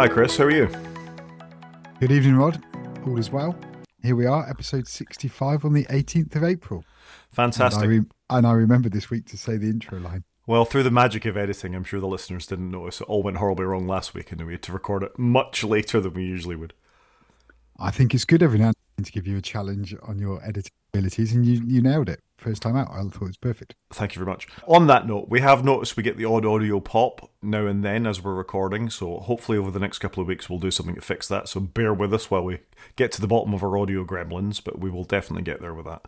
Hi, Chris. How are you? Good evening, Rod. All is well. Here we are, episode 65 on the 18th of April. Fantastic. And I, re- and I remember this week to say the intro line. Well, through the magic of editing, I'm sure the listeners didn't notice it all went horribly wrong last week, and we had to record it much later than we usually would. I think it's good every now and then to give you a challenge on your editing abilities, and you, you nailed it first time out. I thought it was perfect. Thank you very much. On that note, we have noticed we get the odd audio pop now and then as we're recording, so hopefully over the next couple of weeks we'll do something to fix that. So bear with us while we get to the bottom of our audio gremlins, but we will definitely get there with that.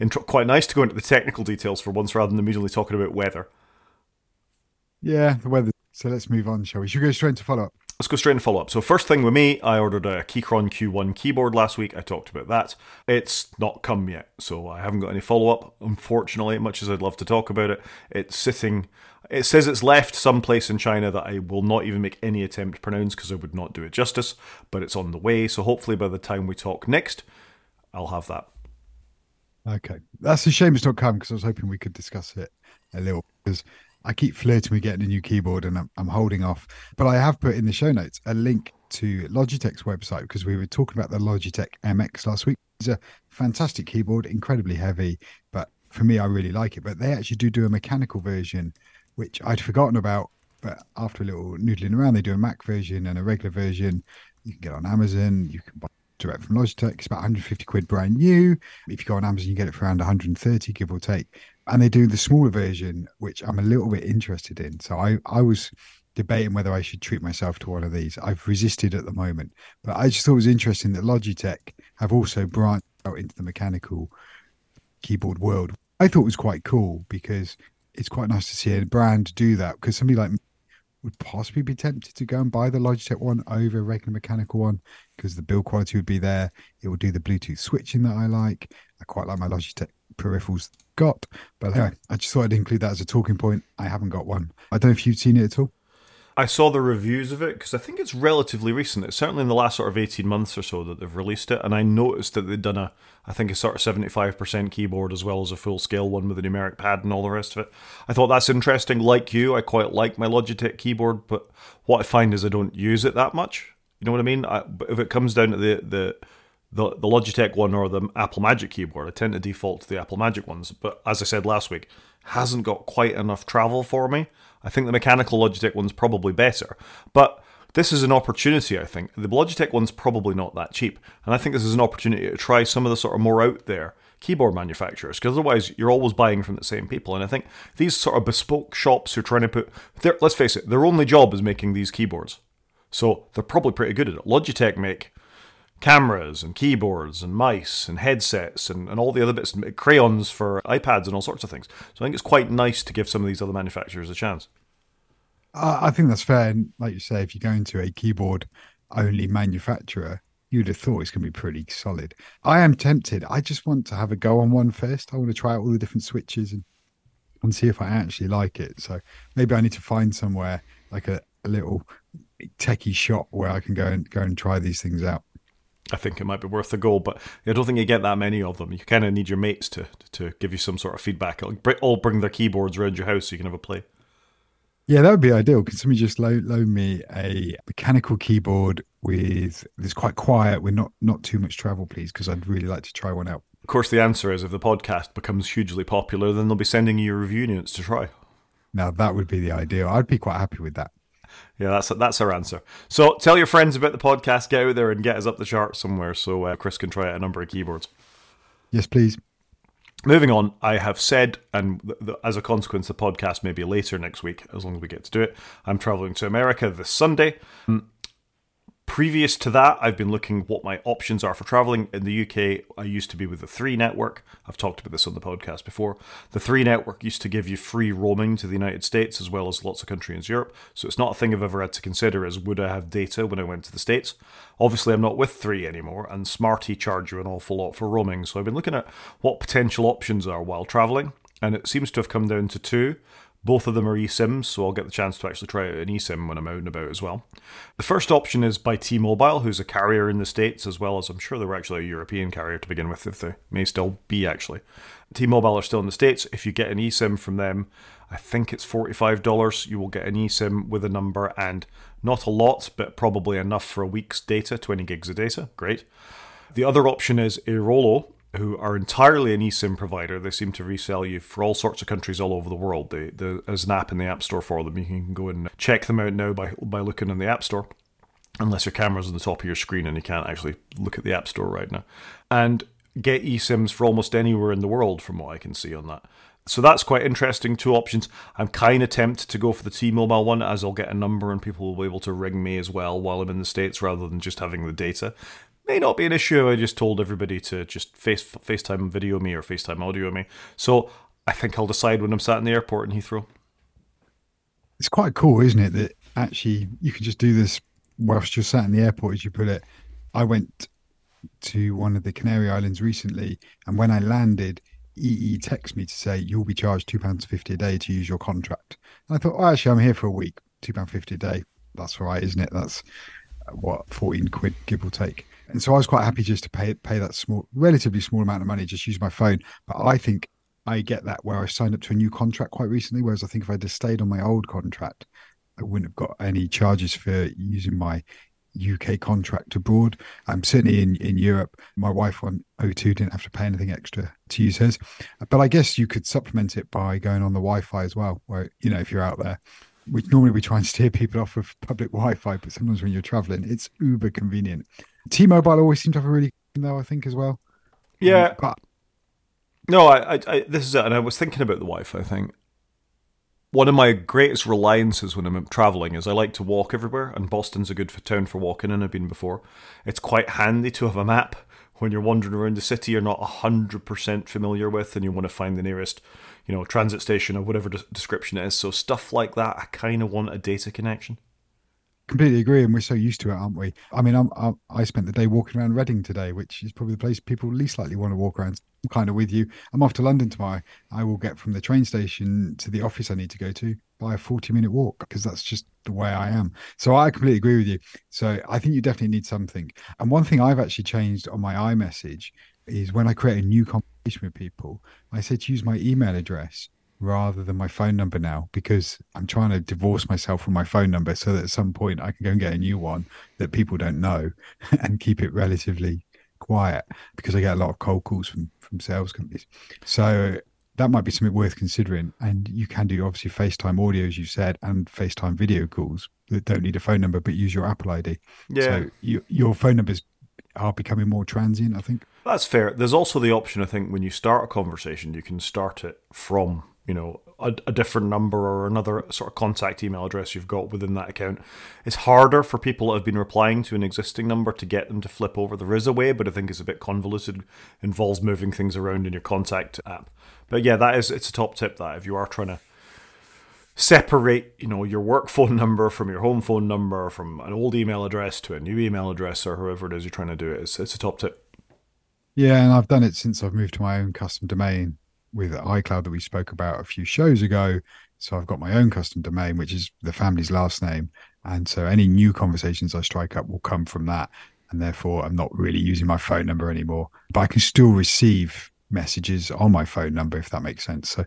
Intro- quite nice to go into the technical details for once rather than immediately talking about weather. Yeah, the weather. So let's move on, shall we? Should we go straight into follow up? Let's go straight into follow up. So, first thing with me, I ordered a Keychron Q1 keyboard last week. I talked about that. It's not come yet, so I haven't got any follow up, unfortunately, much as I'd love to talk about it. It's sitting, it says it's left someplace in China that I will not even make any attempt to pronounce because I would not do it justice, but it's on the way. So, hopefully, by the time we talk next, I'll have that. Okay. That's a shame it's not come because I was hoping we could discuss it a little because I keep flirting with getting a new keyboard and I'm, I'm holding off. But I have put in the show notes a link to Logitech's website because we were talking about the Logitech MX last week. It's a fantastic keyboard, incredibly heavy, but for me, I really like it. But they actually do do a mechanical version, which I'd forgotten about. But after a little noodling around, they do a Mac version and a regular version. You can get on Amazon. You can buy direct from Logitech. It's about 150 quid brand new. If you go on Amazon, you get it for around 130, give or take. And they do the smaller version, which I'm a little bit interested in. So I, I was debating whether I should treat myself to one of these. I've resisted at the moment, but I just thought it was interesting that Logitech have also branched out into the mechanical keyboard world. I thought was quite cool because it's quite nice to see a brand do that. Because somebody like would possibly be tempted to go and buy the Logitech one over a regular mechanical one because the build quality would be there. It would do the Bluetooth switching that I like. I quite like my Logitech peripherals got. But anyway, I just thought I'd include that as a talking point. I haven't got one. I don't know if you've seen it at all. I saw the reviews of it because I think it's relatively recent. It's certainly in the last sort of 18 months or so that they've released it. And I noticed that they'd done a, I think a sort of 75% keyboard as well as a full scale one with a numeric pad and all the rest of it. I thought that's interesting. Like you, I quite like my Logitech keyboard, but what I find is I don't use it that much. You know what I mean? I, if it comes down to the, the, the, the Logitech one or the Apple Magic keyboard, I tend to default to the Apple Magic ones. But as I said last week, hasn't got quite enough travel for me. I think the mechanical Logitech one's probably better. But this is an opportunity, I think. The Logitech one's probably not that cheap. And I think this is an opportunity to try some of the sort of more out there keyboard manufacturers because otherwise you're always buying from the same people. And I think these sort of bespoke shops who are trying to put, let's face it, their only job is making these keyboards. So they're probably pretty good at it. Logitech make cameras and keyboards and mice and headsets and, and all the other bits, crayons for iPads and all sorts of things. So I think it's quite nice to give some of these other manufacturers a chance. Uh, I think that's fair. And like you say, if you go into a keyboard only manufacturer, you'd have thought it's going to be pretty solid. I am tempted. I just want to have a go on one first. I want to try out all the different switches and, and see if I actually like it. So maybe I need to find somewhere like a, a little techie shop where I can go and go and try these things out. I think it might be worth a go, but I don't think you get that many of them. You kind of need your mates to to give you some sort of feedback. All bring their keyboards around your house so you can have a play. Yeah, that would be ideal. Can somebody just loan, loan me a mechanical keyboard with that's quite quiet with not not too much travel, please? Because I'd really like to try one out. Of course, the answer is if the podcast becomes hugely popular, then they'll be sending you review units to try. Now that would be the ideal. I'd be quite happy with that. Yeah, that's that's our answer. So tell your friends about the podcast. Get out there and get us up the chart somewhere, so uh, Chris can try out a number of keyboards. Yes, please. Moving on, I have said, and th- th- as a consequence, the podcast may be later next week, as long as we get to do it. I'm traveling to America this Sunday. Um, Previous to that, I've been looking what my options are for traveling in the UK. I used to be with the Three Network. I've talked about this on the podcast before. The Three Network used to give you free roaming to the United States as well as lots of countries in Europe. So it's not a thing I've ever had to consider as would I have data when I went to the States. Obviously, I'm not with Three anymore, and Smarty charge you an awful lot for roaming. So I've been looking at what potential options are while traveling, and it seems to have come down to two. Both of them are eSIMs, so I'll get the chance to actually try out an eSIM when I'm out and about as well. The first option is by T Mobile, who's a carrier in the States, as well as I'm sure they were actually a European carrier to begin with, if they may still be actually. T Mobile are still in the States. If you get an eSIM from them, I think it's $45. You will get an eSIM with a number and not a lot, but probably enough for a week's data, 20 gigs of data. Great. The other option is Airalo, who are entirely an eSIM provider. They seem to resell you for all sorts of countries all over the world. They, they, there's an app in the App Store for them. You can go and check them out now by, by looking in the App Store, unless your camera's on the top of your screen and you can't actually look at the App Store right now. And get eSIMs for almost anywhere in the world, from what I can see on that. So that's quite interesting. Two options. I'm kind of tempted to go for the T-Mobile one, as I'll get a number and people will be able to ring me as well while I'm in the states, rather than just having the data. May not be an issue. I just told everybody to just face FaceTime video me or FaceTime audio me. So I think I'll decide when I'm sat in the airport in Heathrow. It's quite cool, isn't it? That actually you can just do this whilst you're sat in the airport, as you put it. I went to one of the Canary Islands recently, and when I landed, EE texted me to say you'll be charged two pounds fifty a day to use your contract. And I thought, oh, actually, I'm here for a week, two pound fifty a day. That's all right, isn't it? That's uh, what fourteen quid, give or take. And so I was quite happy just to pay pay that small, relatively small amount of money, just use my phone. But I think I get that where I signed up to a new contract quite recently. Whereas I think if I'd just stayed on my old contract, I wouldn't have got any charges for using my UK contract abroad. I'm um, certainly in, in Europe. My wife on O2 didn't have to pay anything extra to use hers. But I guess you could supplement it by going on the Wi Fi as well, where, you know, if you're out there, which normally we try and steer people off of public Wi Fi, but sometimes when you're traveling, it's uber convenient. T Mobile always seems to have a really, good though, I think, as well. Yeah. Um, but, no, I, I, I, this is it. And I was thinking about the Wi Fi thing one of my greatest reliances when I'm traveling is I like to walk everywhere, and Boston's a good town for walking in. I've been before. It's quite handy to have a map when you're wandering around the city you're not 100% familiar with and you want to find the nearest you know transit station or whatever de- description it is so stuff like that i kind of want a data connection completely agree and we're so used to it aren't we? I mean I'm, I'm, i spent the day walking around reading today which is probably the place people least likely want to walk around. I'm kind of with you. I'm off to london tomorrow. I will get from the train station to the office i need to go to by a 40 minute walk because that's just the way i am. So i completely agree with you. So i think you definitely need something. And one thing i've actually changed on my iMessage is when i create a new conversation with people i said to use my email address rather than my phone number now because I'm trying to divorce myself from my phone number so that at some point I can go and get a new one that people don't know and keep it relatively quiet because I get a lot of cold calls from from sales companies. So that might be something worth considering. And you can do obviously FaceTime audio, as you said, and FaceTime video calls that don't need a phone number but use your Apple ID. Yeah. So you, your phone numbers are becoming more transient, I think. That's fair. There's also the option, I think, when you start a conversation, you can start it from you know a, a, different number or another sort of contact email address you've got within that account. It's harder for people that have been replying to an existing number to get them to flip over. There is a way, but I think it's a bit convoluted. Involves moving things around in your contact app. But yeah, that is it's a top tip that if you are trying to separate, you know, your work phone number from your home phone number, from an old email address to a new email address or whoever it is you're trying to do it, it's, it's a top tip. Yeah, and I've done it since I've moved to my own custom domain with iCloud that we spoke about a few shows ago. So I've got my own custom domain, which is the family's last name. And so any new conversations I strike up will come from that. And therefore, I'm not really using my phone number anymore, but I can still receive messages on my phone number, if that makes sense. So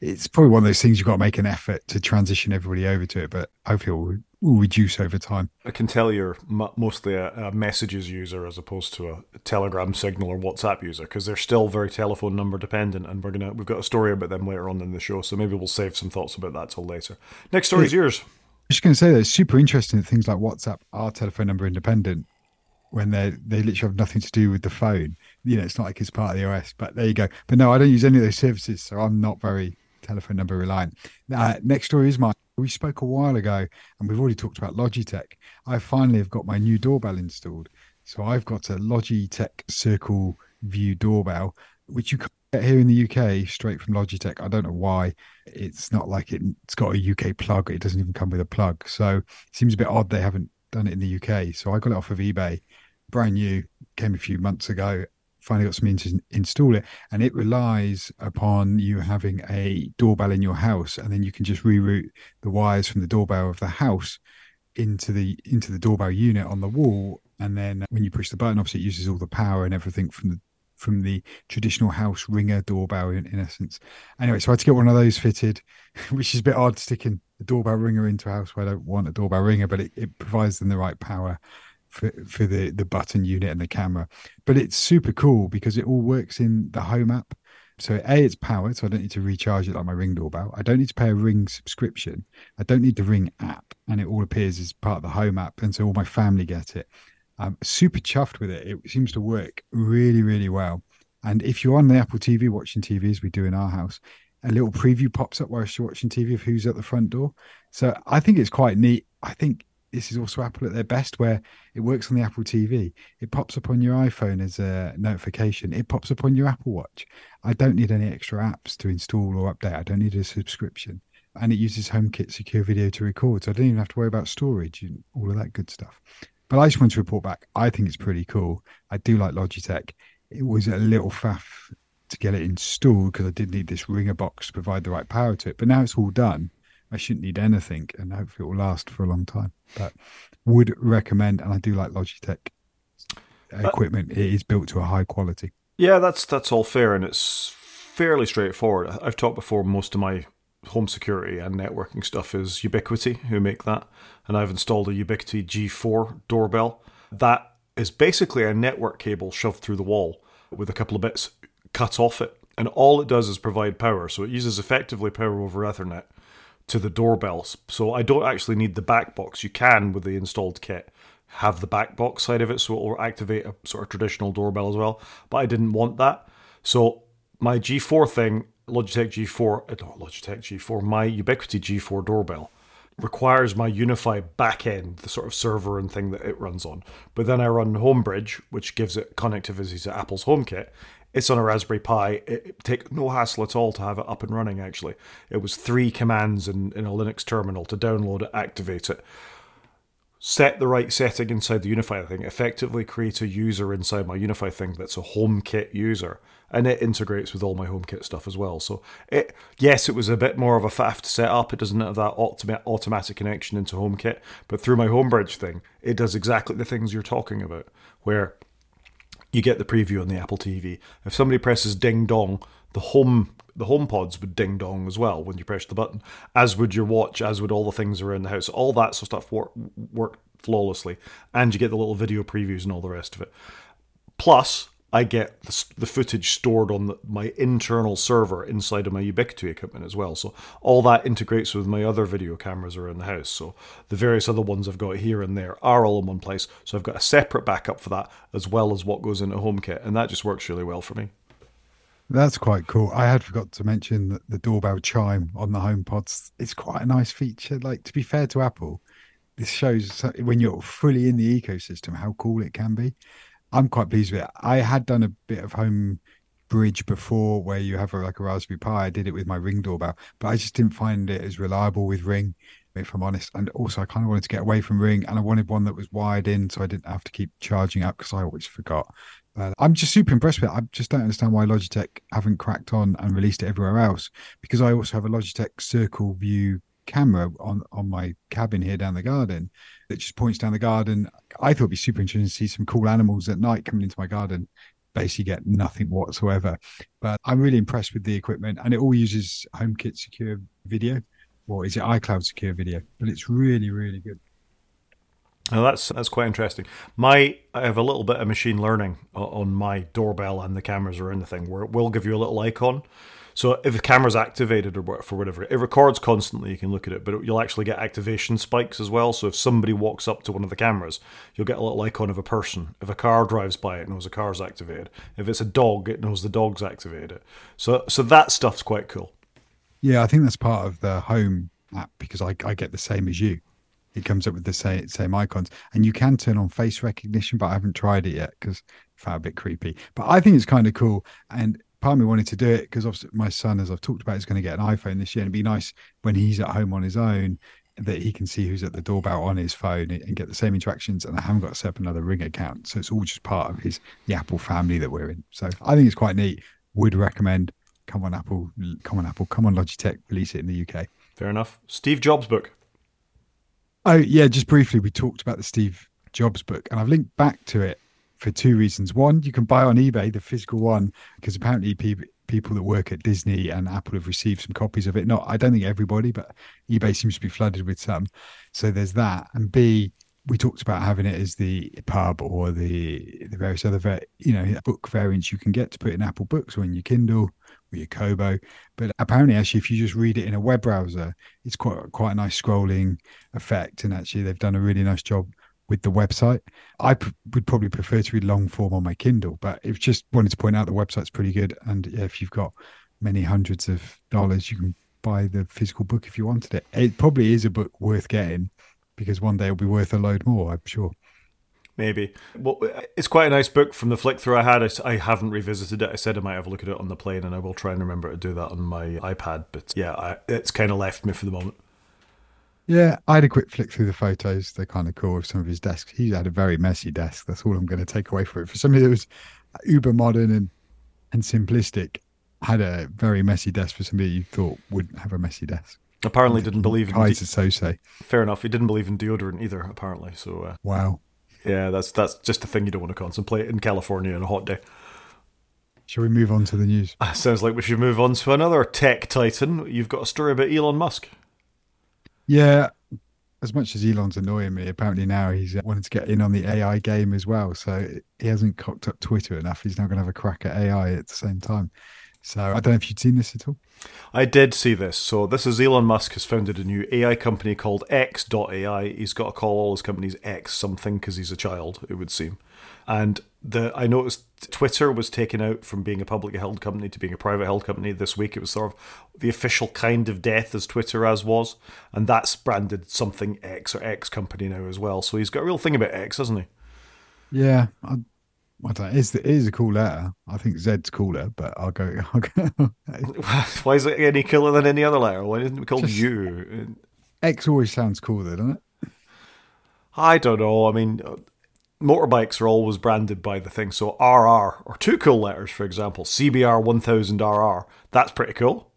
it's probably one of those things you've got to make an effort to transition everybody over to it, but hopefully it will, will reduce over time. I can tell you're mostly a, a messages user as opposed to a Telegram signal or WhatsApp user because they're still very telephone number dependent, and we're gonna we've got a story about them later on in the show, so maybe we'll save some thoughts about that till later. Next story is yours. I'm just going to say that it's super interesting that things like WhatsApp are telephone number independent when they they literally have nothing to do with the phone. You know, it's not like it's part of the OS, but there you go. But no, I don't use any of those services, so I'm not very telephone number reliant. Uh, next story is mine. We spoke a while ago, and we've already talked about Logitech. I finally have got my new doorbell installed. So I've got a Logitech Circle View doorbell, which you can get here in the UK straight from Logitech. I don't know why. It's not like it, it's got a UK plug. It doesn't even come with a plug. So it seems a bit odd they haven't done it in the UK. So I got it off of eBay, brand new, came a few months ago, finally got something to install it and it relies upon you having a doorbell in your house and then you can just reroute the wires from the doorbell of the house into the into the doorbell unit on the wall and then when you push the button obviously it uses all the power and everything from the from the traditional house ringer doorbell in, in essence. Anyway, so I had to get one of those fitted, which is a bit odd sticking a doorbell ringer into a house where I don't want a doorbell ringer, but it, it provides them the right power for, for the, the button unit and the camera. But it's super cool because it all works in the home app. So A, it's powered, so I don't need to recharge it like my ring doorbell. I don't need to pay a ring subscription. I don't need the ring app, and it all appears as part of the home app, and so all my family get it. I'm super chuffed with it. It seems to work really, really well. And if you're on the Apple TV watching TV, as we do in our house, a little preview pops up while you're watching TV of who's at the front door. So I think it's quite neat. I think this is also Apple at their best, where it works on the Apple TV. It pops up on your iPhone as a notification. It pops up on your Apple Watch. I don't need any extra apps to install or update. I don't need a subscription. And it uses HomeKit secure video to record. So I don't even have to worry about storage and all of that good stuff. But I just want to report back. I think it's pretty cool. I do like Logitech. It was a little faff to get it installed because I did need this ringer box to provide the right power to it. But now it's all done. I shouldn't need anything, and hopefully it will last for a long time. But would recommend, and I do like Logitech uh, equipment. It is built to a high quality. Yeah, that's that's all fair, and it's fairly straightforward. I've talked before. Most of my home security and networking stuff is Ubiquiti, who make that, and I've installed a Ubiquiti G4 doorbell. That is basically a network cable shoved through the wall with a couple of bits cut off it, and all it does is provide power. So it uses effectively power over Ethernet to the doorbells. So I don't actually need the back box. You can with the installed kit have the back box side of it, so it will activate a sort of traditional doorbell as well. But I didn't want that, so my G4 thing, Logitech G4, uh, not Logitech G4, my Ubiquiti G4 doorbell requires my UniFi backend, the sort of server and thing that it runs on. But then I run Homebridge, which gives it connectivity to Apple's HomeKit, it's on a Raspberry Pi. It, it take no hassle at all to have it up and running. Actually, it was three commands in, in a Linux terminal to download it, activate it, set the right setting inside the UniFi thing, effectively create a user inside my UniFi thing that's a HomeKit user, and it integrates with all my HomeKit stuff as well. So it, yes, it was a bit more of a faff to set up. It doesn't have that automa- automatic connection into HomeKit, but through my HomeBridge thing, it does exactly the things you're talking about, where you get the preview on the Apple TV. If somebody presses ding dong, the home the home pods would ding dong as well when you press the button, as would your watch, as would all the things around the house. All that sort of stuff work, worked flawlessly, and you get the little video previews and all the rest of it. Plus, I get the, footage stored on the, my internal server inside of my Ubiquiti equipment as well. So all that integrates with my other video cameras around the house. So the various other ones I've got here and there are all in one place. So I've got a separate backup for that as well as what goes into HomeKit, and that just works really well for me. That's quite cool. I had forgot to mention that the doorbell chime on the HomePods. It's quite a nice feature. Like to be fair to Apple, this shows when you're fully in the ecosystem how cool it can be. I'm quite pleased with it. I had done a bit of home bridge before where you have a, like a Raspberry Pi. I did it with my Ring doorbell, but I just didn't find it as reliable with Ring, if I'm honest. And also, I kind of wanted to get away from Ring, and I wanted one that was wired in, so I didn't have to keep charging up because I always forgot. But I'm just super impressed with it. I just don't understand why Logitech haven't cracked on and released it everywhere else. Because I also have a Logitech Circle View camera on on my cabin here down the garden that just points down the garden. I thought it'd be super interesting to see some cool animals at night coming into my garden. Basically, get nothing whatsoever. But I'm really impressed with the equipment, and it all uses HomeKit secure video, or is it iCloud secure video? But it's really, really good. Now that's that's quite interesting. My I have a little bit of machine learning on my doorbell and the cameras around the thing, where it will give you a little icon so if the camera's activated or for whatever, it records constantly. You can look at it, but you'll actually get activation spikes as well. So if somebody walks up to one of the cameras, you'll get a little icon of a person. If a car drives by, it knows a car's activated. If it's a dog, it knows the dog's activated. So so that stuff's quite cool. Yeah, I think that's part of the home app because I, I get the same as you. It comes up with the same same icons, and you can turn on face recognition, but I haven't tried it yet because found a bit creepy. But I think it's kind of cool, and part of me wanted to do it because obviously my son, as I've talked about, is going to get an iPhone this year. And it'd be nice when he's at home on his own that he can see who's at the doorbell on his phone and get the same interactions. And I haven't got to set up another Ring account, so it's all just part of his the Apple family that we're in. So I think it's quite neat. Would recommend. Come on, Apple. Come on, Apple. Come on, Logitech. Release it in the UK. Fair enough. Steve Jobs book. Oh yeah, just briefly, we talked about the Steve Jobs book, and I've linked back to it for two reasons. One, you can buy on eBay the physical one because apparently people people that work at Disney and Apple have received some copies of it. Not, I don't think everybody, but eBay seems to be flooded with some. So there's that. And B, we talked about having it as the pub or the the various other you know book variants you can get to put in Apple Books or in your Kindle or your Kobo. But apparently, actually, if you just read it in a web browser, it's quite quite a nice scrolling effect. And actually, they've done a really nice job with the website. I p- would probably prefer to read long form on my Kindle, but if just wanted to point out the website's pretty good. And yeah, if you've got many hundreds of dollars, you can buy the physical book if you wanted it. It probably is a book worth getting because one day it'll be worth a load more, I'm sure. Maybe. Well, it's quite a nice book from the flick through I had. I, I, haven't revisited it. I said I might have a look at it on the plane, and I will try and remember to do that on my iPad. But yeah, I, it's kind of left me for the moment. Yeah, I had a quick flick through the photos. They're kind of cool with some of his desks. He had a very messy desk. That's all I'm going to take away from it. For somebody that was uber modern and and simplistic, had a very messy desk for somebody you thought wouldn't have a messy desk. Apparently, didn't believe in de- so say. Fair enough. He didn't believe in deodorant either. Apparently, so uh, wow. Yeah, that's that's just a thing you don't want to contemplate in California on a hot day. Shall we move on to the news? Sounds like we should move on to another tech titan. You've got a story about Elon Musk. Yeah, as much as Elon's annoying me, apparently now he's uh, wanting to get in on the AI game as well. So he hasn't cocked up Twitter enough. He's now going to have a crack at AI at the same time. So I don't know if you'd seen this at all. I did see this. So this is Elon Musk has founded a new AI company called X.ai. He's got to call all his companies X something because he's a child, it would seem. And the I noticed Twitter was taken out from being a publicly held company to being a private held company this week. It was sort of the official kind of death as Twitter as was, and that's branded something X or X company now as well. So he's got a real thing about X, hasn't he? Yeah, I, I don't. It is, it is a cool letter. I think Z's cooler, but I'll go. I'll go Why is it any cooler than any other letter? Why isn't it called Just, U? X always sounds cooler, doesn't it? I don't know. I mean, motorbikes are always branded by the thing. So RR or two cool letters, for example, CBR 1000 RR. That's pretty cool.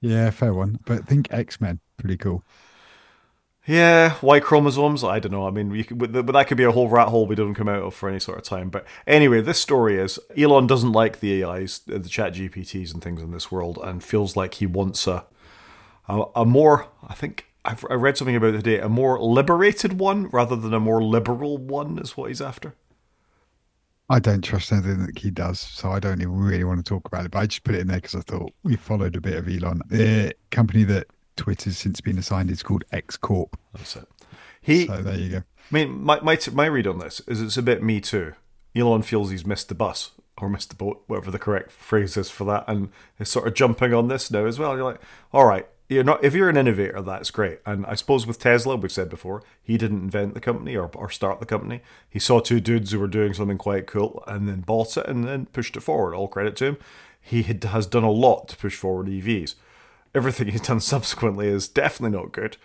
Yeah, fair one. But think X Men, pretty cool. Yeah, Y chromosomes. I don't know. I mean, could, but that could be a whole rat hole we don't come out of for any sort of time. But anyway, this story is Elon doesn't like the AIs, uh, the Chat GPTs, and things in this world, and feels like he wants a a, a more. I think I've, I read something about today. A more liberated one rather than a more liberal one is what he's after. I don't trust anything that he does, so I don't even really want to talk about it. But I just put it in there because I thought we followed a bit of Elon, the company that Twitter's since been assigned is called X Corp. That's it. He. So there you go. I mean, my my my read on this is it's a bit me too. Elon feels he's missed the bus or missed the boat, whatever the correct phrase is for that, and is sort of jumping on this now as well. You're like, all right, you're not if you're an innovator that's great. And i suppose with tesla we've said before he didn't invent the company or, or start the company. He saw two dudes who were doing something quite cool and then bought it and then pushed it forward. All credit to him. He had, has done a lot to push forward evs everything he's done subsequently is definitely not good.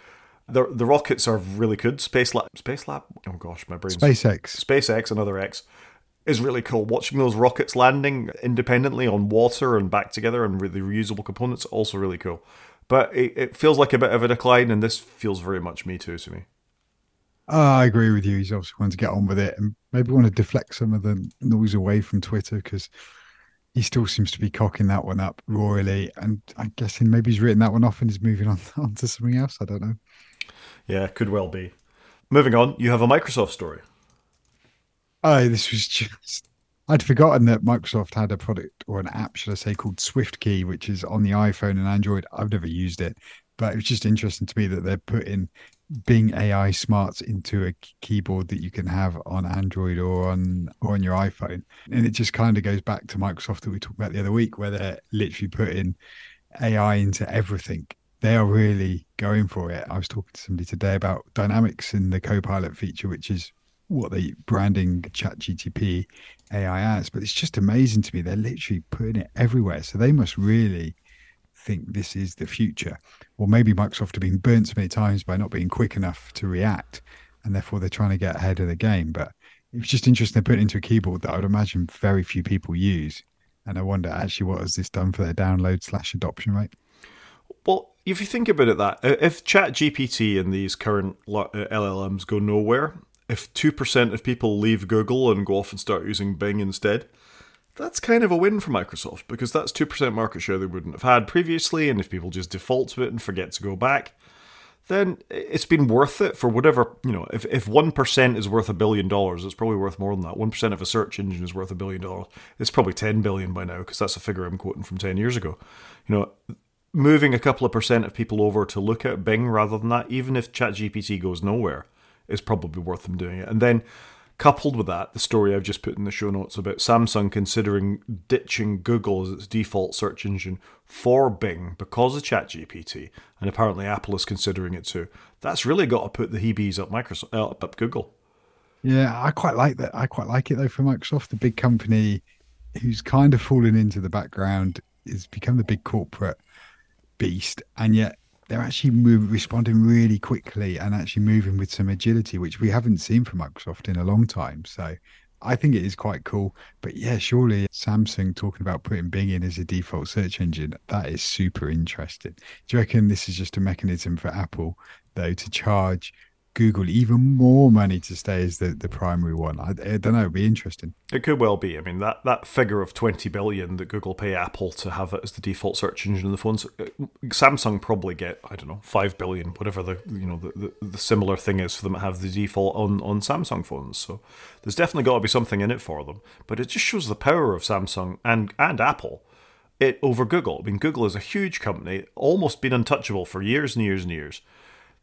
The, the rockets are really good. Space lab space lab oh gosh my brain spacex. Spacex another x is really cool. Watching those rockets landing independently on water and back together and the reusable components also really cool. But it, it feels like a bit of a decline, and this feels very much Me Too to me. Uh, I agree with you. He's obviously wanting to get on with it and maybe want to deflect some of the noise away from Twitter because he still seems to be cocking that one up royally. And I'm guessing maybe he's written that one off and he's moving on, on to something else. I don't know. Yeah, could well be. Moving on, you have a Microsoft story. Oh, this was just I'd forgotten that Microsoft had a product or an app, should I say, called SwiftKey, which is on the iPhone and Android. I've never used it, but it was just interesting to me that they're putting Bing AI smarts into a keyboard that you can have on Android or on or on your iPhone. And it just kind of goes back to Microsoft that we talked about the other week, where they're literally putting AI into everything. They are really going for it. I was talking to somebody today about dynamics in the Copilot feature, which is what they branding chat gpt ai as but it's just amazing to me. They're literally putting it everywhere. So they must really think this is the future. Or maybe microsoft have been burnt so many times by not being quick enough to react and therefore they're trying to get ahead of the game. But it's just interesting they put into a keyboard that i would imagine very few people use. And i wonder actually what has this done for their download slash adoption rate? Well if you think about it that uh, if chat gpt and these current uh, llms go nowhere if 2% of people leave Google and go off and start using Bing instead, that's kind of a win for Microsoft because that's 2% market share they wouldn't have had previously. And if people just default to it and forget to go back, then it's been worth it for whatever, you know, if, if 1% is worth a billion dollars, it's probably worth more than that. 1% of a search engine is worth a billion dollars. It's probably 10 billion by now because that's a figure I'm quoting from 10 years ago. You know, moving a couple of percent of people over to look at Bing rather than that, even if ChatGPT goes nowhere, is probably worth them doing it. And then coupled with that, the story I've just put in the show notes about Samsung considering ditching Google as its default search engine for Bing because of ChatGPT, and apparently Apple is considering it too. That's really got to put the Hebes up Microsoft uh, up Google. Yeah, I quite like that. I quite like it though for Microsoft, the big company who's kind of fallen into the background, is become the big corporate beast, and yet they're actually move, responding really quickly and actually moving with some agility, which we haven't seen from Microsoft in a long time. So I think it is quite cool. But yeah, surely Samsung talking about putting Bing in as a default search engine, that is super interesting. Do you reckon this is just a mechanism for Apple, though, to charge Google even more money to stay as the, the primary one. I, I, don't know. It'd be interesting. It could well be. I mean, that, that figure of 20 billion that Google pay Apple to have it as the default search engine in the phones, uh, Samsung probably get, I don't know, 5 billion, whatever the, you know, the, the, the similar thing is for them to have the default on, on Samsung phones. So there's definitely got to be something in it for them. But it just shows the power of Samsung and, and Apple it over Google. I mean, Google is a huge company, almost been untouchable for years and years and years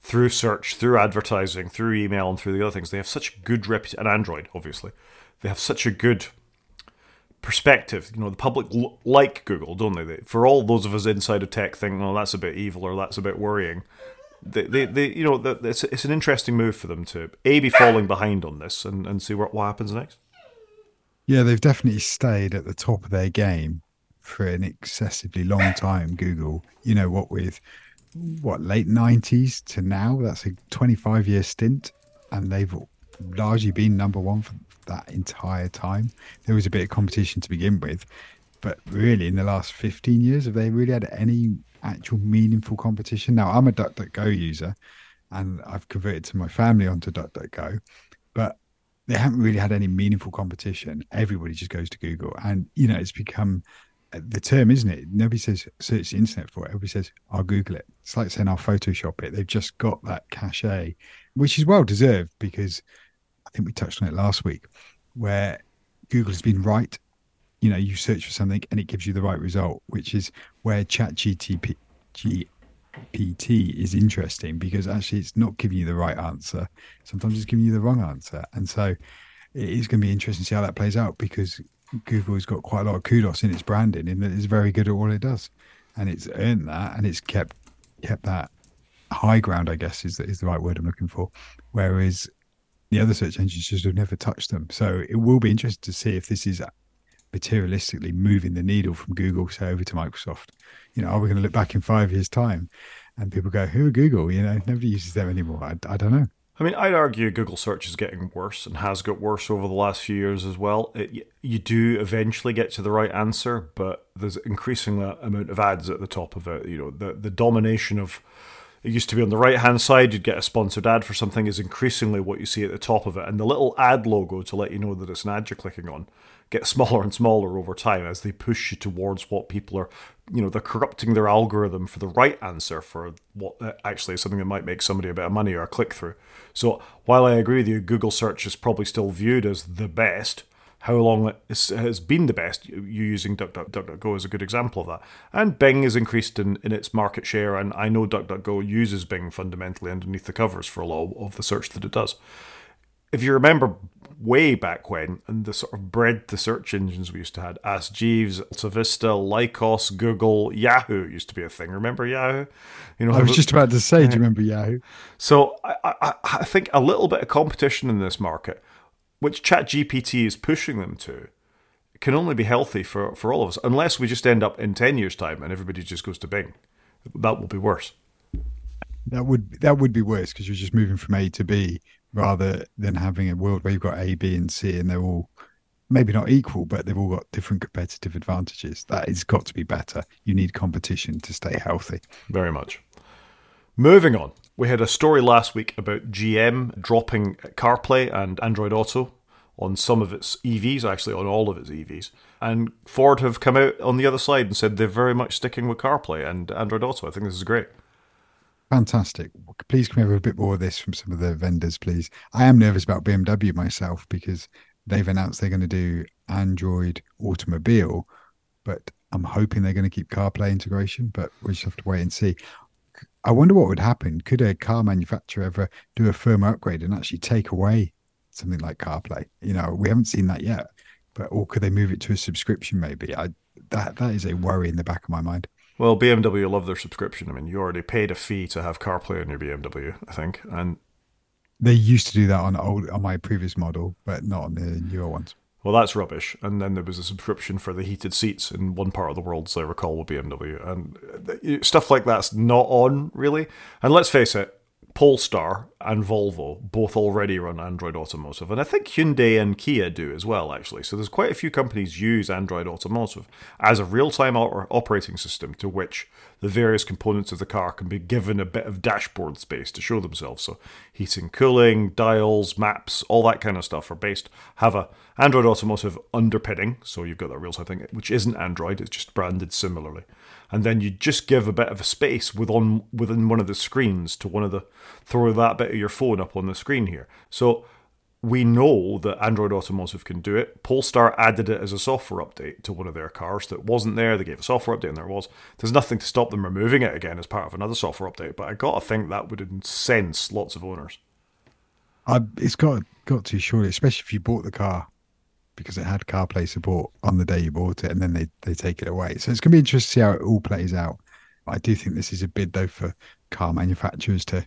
through search, through advertising, through email, and through the other things. They have such good reputation, and Android, obviously. They have such a good perspective. You know, the public l- like Google, don't they? they? For all those of us inside of tech think, well, that's a bit evil or that's a bit worrying. They, they, they you know, it's, it's an interesting move for them to a be falling behind on this and, and see what, what happens next. Yeah, they've definitely stayed at the top of their game for an excessively long time. Google, you know, what with what late 90s to now? That's a 25 year stint and they've largely been number one for that entire time. There was a bit of competition to begin with but really in the last 15 years have they really had any actual meaningful competition? Now i'm a duckduckgo user and i've converted to my family onto duckduckgo but they haven't really had any meaningful competition. Everybody just goes to google and you know it's become the term, isn't it? Nobody says search the internet for it. Everybody says I'll Google it. It's like saying I'll Photoshop it. They've just got that cachet, which is well deserved because I think we touched on it last week, where Google has been right. You know, you search for something and it gives you the right result, which is where Chat GPT is interesting because actually it's not giving you the right answer. Sometimes it's giving you the wrong answer, and so it is going to be interesting to see how that plays out because Google's got quite a lot of kudos in its branding in that it's very good at what it does, and it's earned that, and it's kept kept that high ground. I guess is is the right word I'm looking for. Whereas the other search engines just have never touched them. So it will be interesting to see if this is materialistically moving the needle from Google say over to Microsoft. You know, are we going to look back in five years' time and people go, "Who are Google?" You know, nobody uses them anymore. I, I don't know. I mean, I'd argue Google search is getting worse and has got worse over the last few years as well. It, you do eventually get to the right answer, but there's increasing amount of ads at the top of it. You know, the the domination of it used to be on the right hand side, you'd get a sponsored ad for something, is increasingly what you see at the top of it. And the little ad logo to let you know that it's an ad you're clicking on gets smaller and smaller over time as they push you towards what people are, you know, they're corrupting their algorithm for the right answer for what uh, actually is something that might make somebody a bit of money or a click through. So while I agree with you, Google search is probably still viewed as the best how long it has been the best. You using DuckDuckGo is a good example of that. And Bing has increased in, in its market share, and I know DuckDuckGo uses Bing fundamentally underneath the covers for a lot of the search that it does. If you remember way back when, and the sort of bred the search engines we used to have, Ask Jeeves, Alta Vista, Lycos, Google, Yahoo used to be a thing. Remember Yahoo? You know, I was just about to say, do you remember Yahoo? So I, I, I think a little bit of competition in this market which ChatGPT is pushing them to, can only be healthy for, for all of us, unless we just end up in 10 years' time and everybody just goes to Bing. That will be worse. That would that would be worse because you're just moving from A to B rather than having a world where you've got A, B, and C, and they're all maybe not equal, but they've all got different competitive advantages. That has got to be better. You need competition to stay healthy. Very much. Moving on. We had a story last week about GM dropping CarPlay and Android Auto on some of its EVs, actually on all of its EVs. And Ford have come out on the other side and said they're very much sticking with CarPlay and Android Auto. I think this is great. Fantastic. Please can we have a bit more of this from some of the vendors, please? I am nervous about BMW myself because they've announced they're going to do Android Automotive, but I'm hoping they're going to keep CarPlay integration, but we just have to wait and see. I wonder what would happen. Could a car manufacturer ever do a firmware upgrade and actually take away something like CarPlay? You know, we haven't seen that yet, but or could they move it to a subscription? Maybe. I that that is a worry in the back of my mind. Well, BMW love their subscription. I mean, you already paid a fee to have CarPlay on your BMW, I think, and they used to do that on old on my previous model, but not on the newer ones. Well, that's rubbish. And then there was a subscription for the heated seats in one part of the world, as I recall, with BMW. And uh, stuff like that's not on, really. And let's face it, Polestar and Volvo both already run Android Automotive, and I think Hyundai and Kia do as well, actually. So there's quite a few companies use Android Automotive as a real-time operating system to which the various components of the car can be given a bit of dashboard space to show themselves. So heating, cooling, dials, maps, all that kind of stuff are based have a Android Automotive underpinning. So you've got that real-time thing, which isn't Android; it's just branded similarly and then you just give a bit of a space within within one of the screens to one of the throw that bit of your phone up on the screen here. So we know that Android Automotive can do it. Polestar added it as a software update to one of their cars that wasn't there. They gave a software update and there was. There's nothing to stop them removing it again as part of another software update, but I gotta think that would incense lots of owners. Uh, it's got got to surely, especially if you bought the car because it had CarPlay support on the day you bought it, and then they they take it away. So it's going to be interesting to see how it all plays out. I do think this is a bid though for car manufacturers to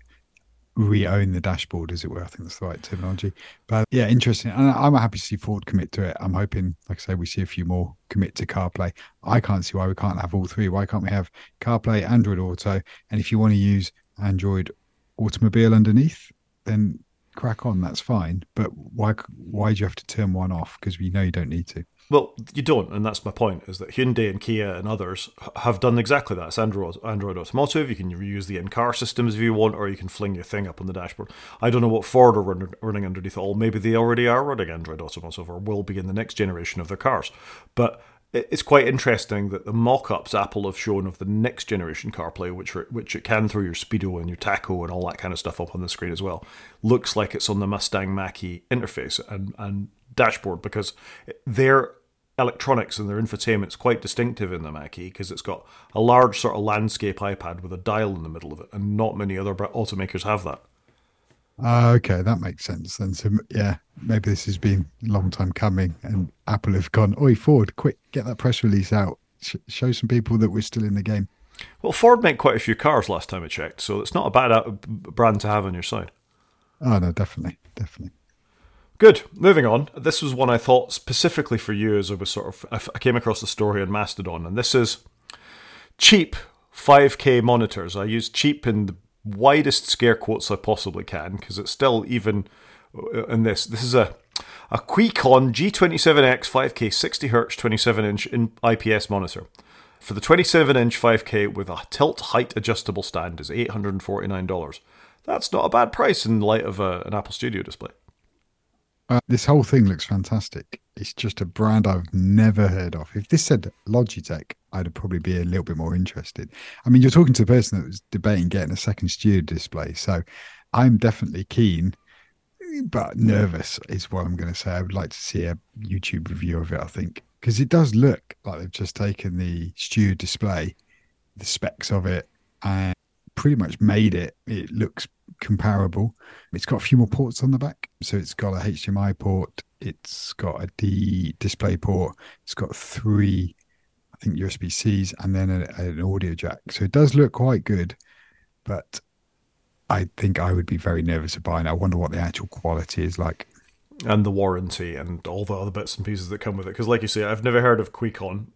re-own the dashboard, as it were. I think that's the right terminology. But yeah, interesting. And I'm happy to see Ford commit to it. I'm hoping, like I say, we see a few more commit to CarPlay. I can't see why we can't have all three. Why can't we have CarPlay, Android Auto, and if you want to use Android Automotive underneath, then crack on, that's fine. But why why do you have to turn one off? Because we know you don't need to. Well, you don't, and that's my point. Is that Hyundai and Kia and others have done exactly that. It's Android Android Automotive. You can use the in-car systems if you want, or you can fling your thing up on the dashboard. I don't know what Ford are running, running underneath it all. Maybe they already are running Android Automotive, or will be in the next generation of their cars. But it's quite interesting that the mock-ups Apple have shown of the next generation CarPlay, which which it can throw your Speedo and your Tacho and all that kind of stuff up on the screen as well, looks like it's on the Mustang Mach-E interface and, and dashboard because their electronics and their infotainment is quite distinctive in the Mach-E because it's got a large sort of landscape iPad with a dial in the middle of it, and not many other automakers have that. Uh, okay, that makes sense. Then, so yeah, maybe this has been a long time coming, and Apple have gone, "Oi, Ford, quick, get that press release out, Sh- show some people that we're still in the game." Well, Ford made quite a few cars last time I checked, so it's not a bad uh, brand to have on your side. Oh no, definitely, definitely. Good. Moving on. This was one I thought specifically for you as I was sort of I came across the story on Mastodon, and this is cheap 5K monitors. I use cheap in the widest scare quotes I possibly can because it's still even uh, in this. This is a a Kuycon G27X 5K 60 Hz 27 inch IPS monitor. For the 27 inch 5K with a tilt height adjustable stand is $849. That's not a bad price in light of a, an Apple Studio display. Uh, this whole thing looks fantastic. It's just a brand I've never heard of. If this said Logitech, I'd probably be a little bit more interested. I mean, you're talking to a person that was debating getting a second studio display, so I'm definitely keen, but nervous is what I'm going to say. I would like to see a YouTube review of it. I think because it does look like they've just taken the studio display, the specs of it, and pretty much made it. It looks comparable. It's got a few more ports on the back. So it's got a HDMI port, it's got a D display port, it's got three, I think, USB Cs, and then a, an audio jack. So it does look quite good, but I think I would be very nervous to buy it. I wonder what the actual quality is like. And the warranty and all the other bits and pieces that come with it. Because, like you say, I've never heard of Kuycon.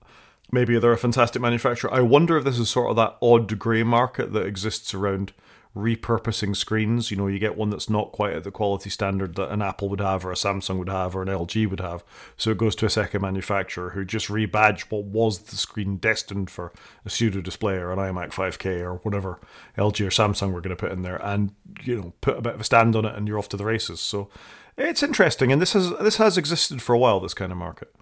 Maybe they're a fantastic manufacturer. I wonder if this is sort of that odd grey market that exists around repurposing screens. You know, you get one that's not quite at the quality standard that an Apple would have, or a Samsung would have, or an LG would have. So it goes to a second manufacturer who just rebadge what was the screen destined for a studio display or an iMac 5K or whatever LG or Samsung were going to put in there, and you know, put a bit of a stand on it, and you're off to the races. So it's interesting, and this has this has existed for a while. This kind of market.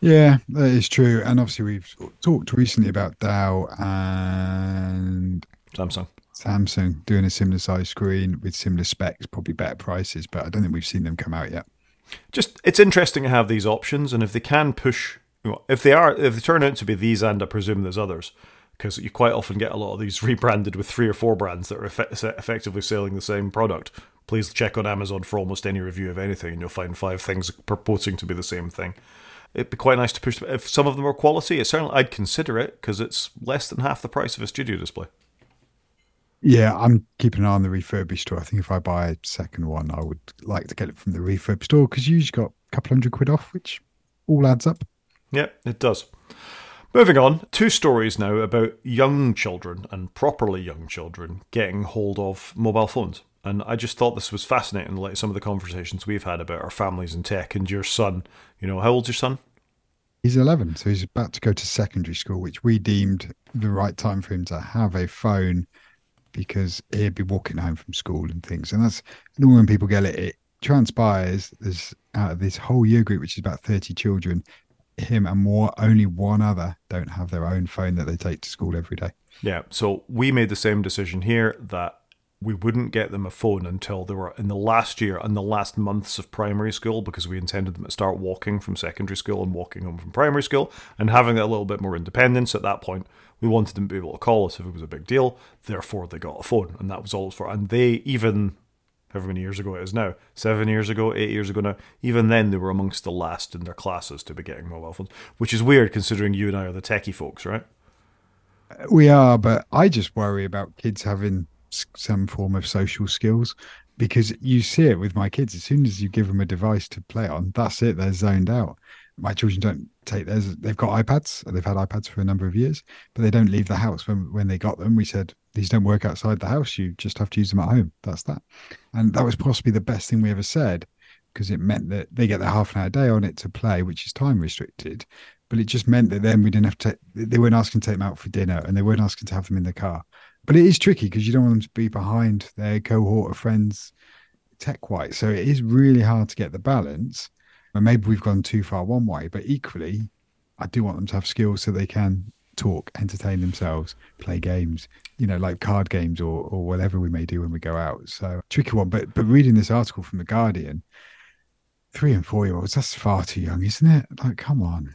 Yeah, that is true. And obviously, we've talked recently about Dell and Samsung. Samsung doing a similar size screen with similar specs, probably better prices, but I don't think we've seen them come out yet. Just it's interesting to have these options, and if they can push, if they are, if they turn out to be these, and I presume there's others, because you quite often get a lot of these rebranded with three or four brands that are effect- effectively selling the same product. Please check on Amazon for almost any review of anything, and you'll find five things purporting to be the same thing it'd be quite nice to push. If some of them are quality, it's certainly I'd consider it because it's less than half the price of a studio display. Yeah, I'm keeping an eye on the refurbished store. I think if I buy a second one, I would like to get it from the refurb store because you usually got a couple hundred quid off, which all adds up. Yeah, it does. Moving on, two stories now about young children and properly young children getting hold of mobile phones. And I just thought this was fascinating, like some of the conversations we've had about our families and tech and your son. You know, how old's your son? He's 11, so he's about to go to secondary school, which we deemed the right time for him to have a phone because he'd be walking home from school and things. And that's normally when people get it, it transpires there's out of this whole year group, which is about 30 children, him and more, only one other don't have their own phone that they take to school every day. Yeah. So we made the same decision here that we wouldn't get them a phone until they were in the last year and the last months of primary school because we intended them to start walking from secondary school and walking home from primary school and having a little bit more independence at that point. We wanted them to be able to call us if it was a big deal. Therefore, they got a phone, and that was all it was for. And they even, however many years ago it is now, seven years ago, eight years ago now, even then they were amongst the last in their classes to be getting mobile phones, which is weird considering you and I are the techie folks, right? We are, but I just worry about kids having some form of social skills because you see it with my kids. As soon as you give them a device to play on, that's it. They're zoned out. My children don't take theirs. They've got iPads. They've had iPads for a number of years, but they don't leave the house. When when they got them, we said these don't work outside the house. You just have to use them at home. That's that. And that was possibly the best thing we ever said because it meant that they get their half an hour day on it to play, which is time restricted. But it just meant that then we didn't have to. They weren't asking to take them out for dinner, and they weren't asking to have them in the car but it is tricky because you don't want them to be behind their cohort of friends tech wise. So it is really hard to get the balance. And maybe we've gone too far one way, but equally, I do want them to have skills so they can talk, entertain themselves, play games, you know, like card games or or whatever we may do when we go out. So tricky one. But but reading this article from the Guardian, three and four year olds, that's far too young, isn't it? Like, come on.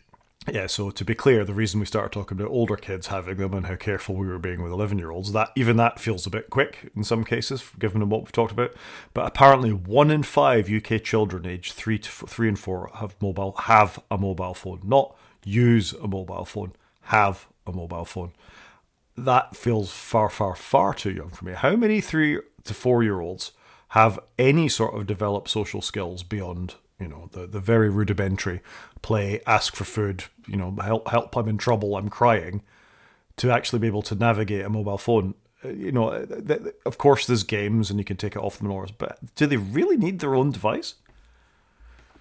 Yeah, so to be clear, the reason we started talking about older kids having them and how careful we were being with 11 year olds, that even that feels a bit quick in some cases, given what we've talked about. But apparently, one in five UK children aged three to three and four have mobile have a mobile phone, not use a mobile phone, have a mobile phone. That feels far, far, far too young for me. How many three to four year olds have any sort of developed social skills beyond you know the the very rudimentary play ask for food you know help help i'm in trouble i'm crying to actually be able to navigate a mobile phone. Uh, you know uh, of course there's games and you can take it off the and but do they really need their own device?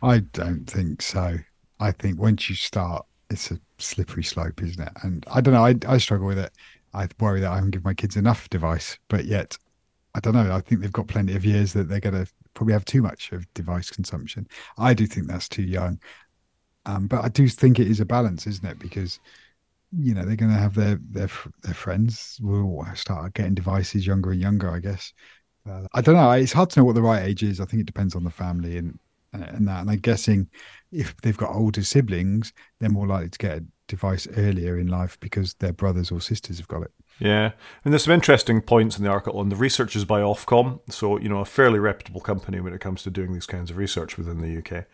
I don't think so. I think once you start it's a slippery slope isn't it? And i don't know i, I struggle with it. I worry that i haven't given my kids enough device but yet I don't know. I think they've got plenty of years that they're going to probably have too much of device consumption. I do think that's too young. Um, but I do think it is a balance, isn't it? Because you know they're going to have their their their friends will start getting devices younger and younger. I guess. Uh, I don't know. It's hard to know what the right age is. I think it depends on the family and and that. And I'm guessing if they've got older siblings, they're more likely to get a device earlier in life because their brothers or sisters have got it. Yeah, and there's some interesting points in the article, and the research is by Ofcom, so you know a fairly reputable company when it comes to doing these kinds of research within the UK.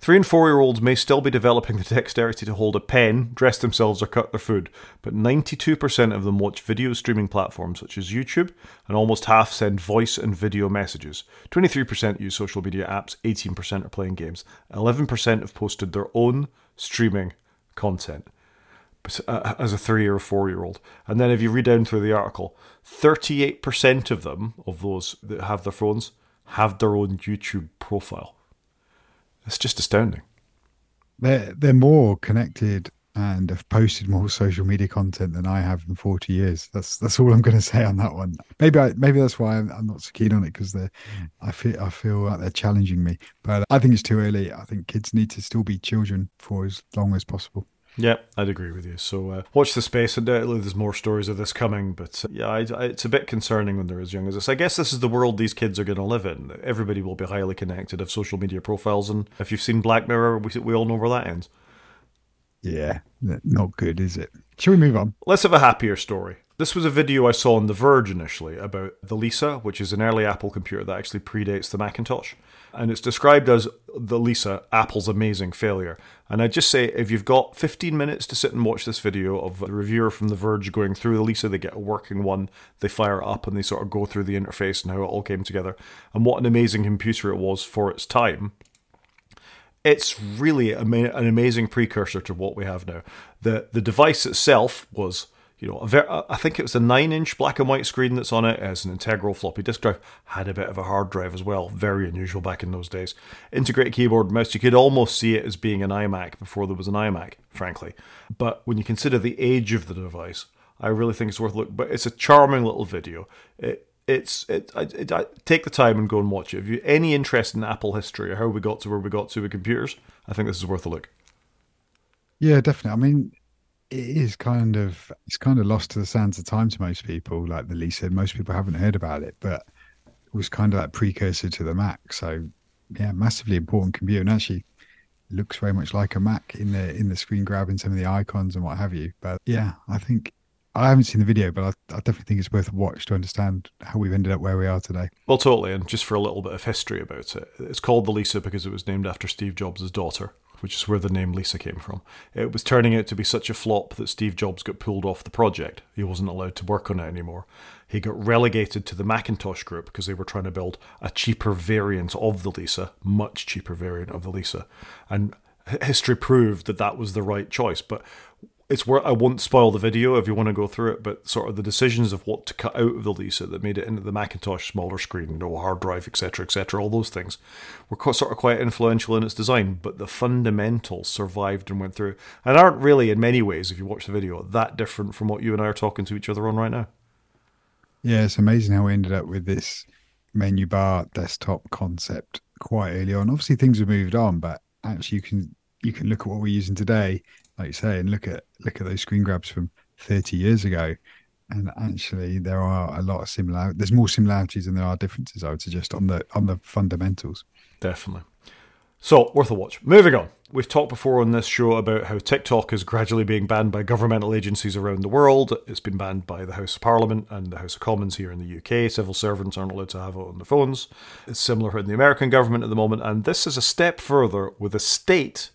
Three and four-year-olds may still be developing the dexterity to hold a pen, dress themselves, or cut their food, but 92% of them watch video streaming platforms such as YouTube, and almost half send voice and video messages. 23% use social media apps, 18% are playing games, 11% have posted their own streaming content. Uh, as a three or four year old. And then if you read down through the article, 38% of them, of those that have their phones, have their own YouTube profile. It's just astounding. They're, they're more connected and have posted more social media content than I have in 40 years. That's that's all I'm going to say on that one. Maybe I, maybe that's why I'm, I'm not so keen on it because they I feel I feel like they're challenging me. But I think it's too early. I think kids need to still be children for as long as possible. Yeah, I'd agree with you. So uh, watch the space. Undoubtedly, there's more stories of this coming, but uh, yeah, I, I, it's a bit concerning when they're as young as this. I guess this is the world these kids are going to live in. Everybody will be highly connected, have social media profiles, and if you've seen Black Mirror, we, we all know where that ends. Yeah, not good, is it? Shall we move on? Let's have a happier story. This was a video I saw on The Verge initially about the Lisa, which is an early Apple computer that actually predates the Macintosh. And it's described as the Lisa, Apple's amazing failure. And I just say, if you've got 15 minutes to sit and watch this video of a reviewer from The Verge going through the Lisa, they get a working one, they fire it up, and they sort of go through the interface and how it all came together, and what an amazing computer it was for its time it's really an amazing precursor to what we have now. The the device itself was, you know, very, I think it was a nine inch black and white screen that's on it as an integral floppy disk drive. Had a bit of a hard drive as well, very unusual back in those days. Integrated keyboard, mouse. You could almost see it as being an iMac before there was an iMac, frankly. But when you consider the age of the device, I really think it's worth look. But it's a charming little video. It, it's it, it, it, take the time and go and watch it. If you any interest in Apple history or how we got to where we got to with computers, I think this is worth a look. Yeah, definitely. I mean, it is kind of it's kind of lost to the sands of time to most people. Like the said, most people haven't heard about it, but it was kind of that precursor to the Mac. So yeah, massively important computer, and actually looks very much like a Mac in the in the screen grabbing some of the icons and what have you. But yeah, I think I haven't seen the video, but I, I, definitely think it's worth a watch to understand how we've ended up where we are today. Well, totally. And just for a little bit of history about it, it's called the Lisa because it was named after Steve Jobs' daughter, which is where the name Lisa came from. It was turning out to be such a flop that Steve Jobs got pulled off the project. He wasn't allowed to work on it anymore. He got relegated to the Macintosh group because they were trying to build a cheaper variant of the Lisa, much cheaper variant of the Lisa. And history proved that that was the right choice. But it's where I won't spoil the video if you want to go through it, but sort of the decisions of what to cut out of the Lisa that made it into the Macintosh smaller screen, you know, hard drive, etc., etc., all those things were sort of quite influential in its design, but the fundamentals survived and went through, and aren't really, in many ways, if you watch the video, that different from what you and I are talking to each other on right now. Yeah, it's amazing how we ended up with this menu bar desktop concept quite early on. Obviously, things have moved on, but actually, you can you can look at what we're using today like you say, and look at look at those screen grabs from 30 years ago. And actually, there are a lot of similar. There's more similarities than there are differences. I would suggest on the on the fundamentals. Definitely. So worth a watch. Moving on. We've talked before on this show about how TikTok is gradually being banned by governmental agencies around the world. It's been banned by the House of Parliament and the House of Commons here in the UK. Civil servants aren't allowed to have it on their phones. It's similar in the American government at the moment, and this is a step further with a state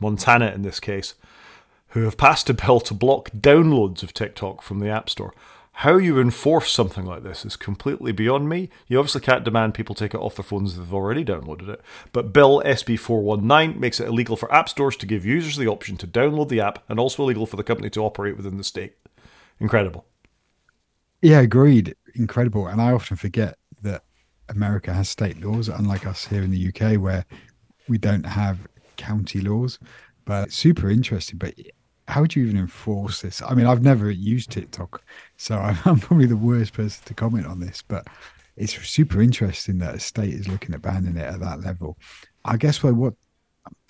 Montana in this case, who have passed a bill to block downloads of TikTok from the App Store. How you enforce something like this is completely beyond me. You obviously can't demand people take it off their phones if they've already downloaded it. But Bill SB 419 makes it illegal for app stores to give users the option to download the app and also illegal for the company to operate within the state. Incredible. Yeah, agreed. Incredible. And I often forget that America has state laws, unlike us here in the UK, where we don't have county laws. But super interesting. But how would you even enforce this? I mean, I've never used TikTok, so I'm probably the worst person to comment on this. But it's super interesting that a state is looking at banning it at that level. I guess what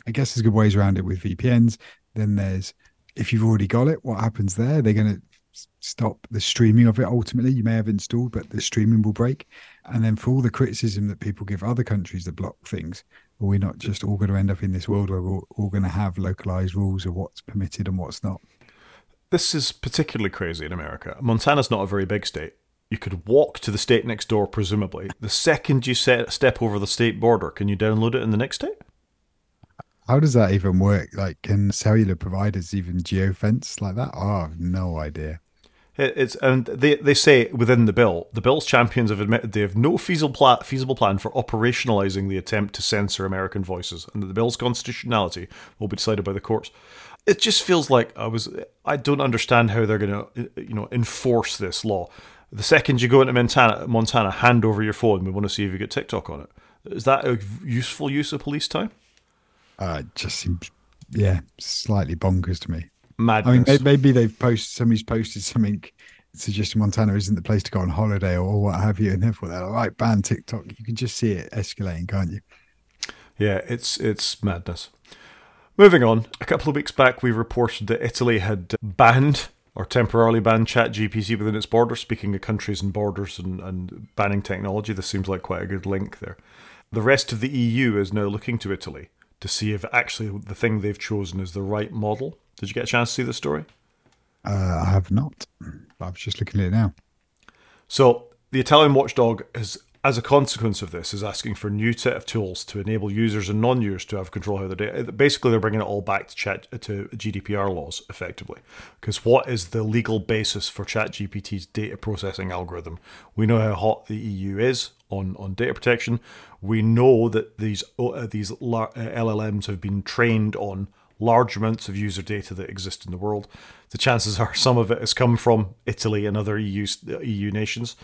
I guess there's good ways around it with VPNs. Then there's if you've already got it, what happens there? They're going to stop the streaming of it ultimately you may have installed but the streaming will break and then for all the criticism that people give other countries that block things are we not just all going to end up in this world where we're all going to have localized rules of what's permitted and what's not? This is particularly crazy in America. Montana's not a very big state. You could walk to the state next door, presumably. The second you set, step over the state border, can you download it in the next state? How does that even work? Like, can cellular providers even geofence like that? Oh, I have no idea. It's and they they say within the bill, the bill's champions have admitted they have no feasible plan, feasible plan for operationalizing the attempt to censor American voices, and that the bill's constitutionality will be decided by the courts. it just feels like I was. I don't understand how they're going to, you know, enforce this law. The second you go into Montana, Montana, hand over your phone. We want to see if you get TikTok on it. Is that a useful use of police time? Uh, just seems, yeah, slightly bonkers to me. Madness. I mean, maybe they've posted somebody's posted something suggesting Montana isn't the place to go on holiday or what have you, and therefore they're like, right, ban TikTok. You can just see it escalating, can't you? Yeah, it's it's madness. Moving on, a couple of weeks back, we reported that Italy had banned or temporarily banned ChatGPT within its borders. Speaking of countries and borders and, and banning technology, this seems like quite a good link there. The rest of the EU is now looking to Italy to see if actually the thing they've chosen is the right model. Did you get a chance to see the story? Uh, I have not. I was just looking at it now. So the Italian watchdog has as a consequence of this, is asking for a new set of tools to enable users and non-users to have control over their data. Basically, they're bringing it all back to chat to GDPR laws, effectively, because what is the legal basis for ChatGPT's data processing algorithm? We know how hot the EU is on, on data protection. We know that these uh, these LLMs have been trained on large amounts of user data that exist in the world. The chances are some of it has come from Italy and other EU EU nations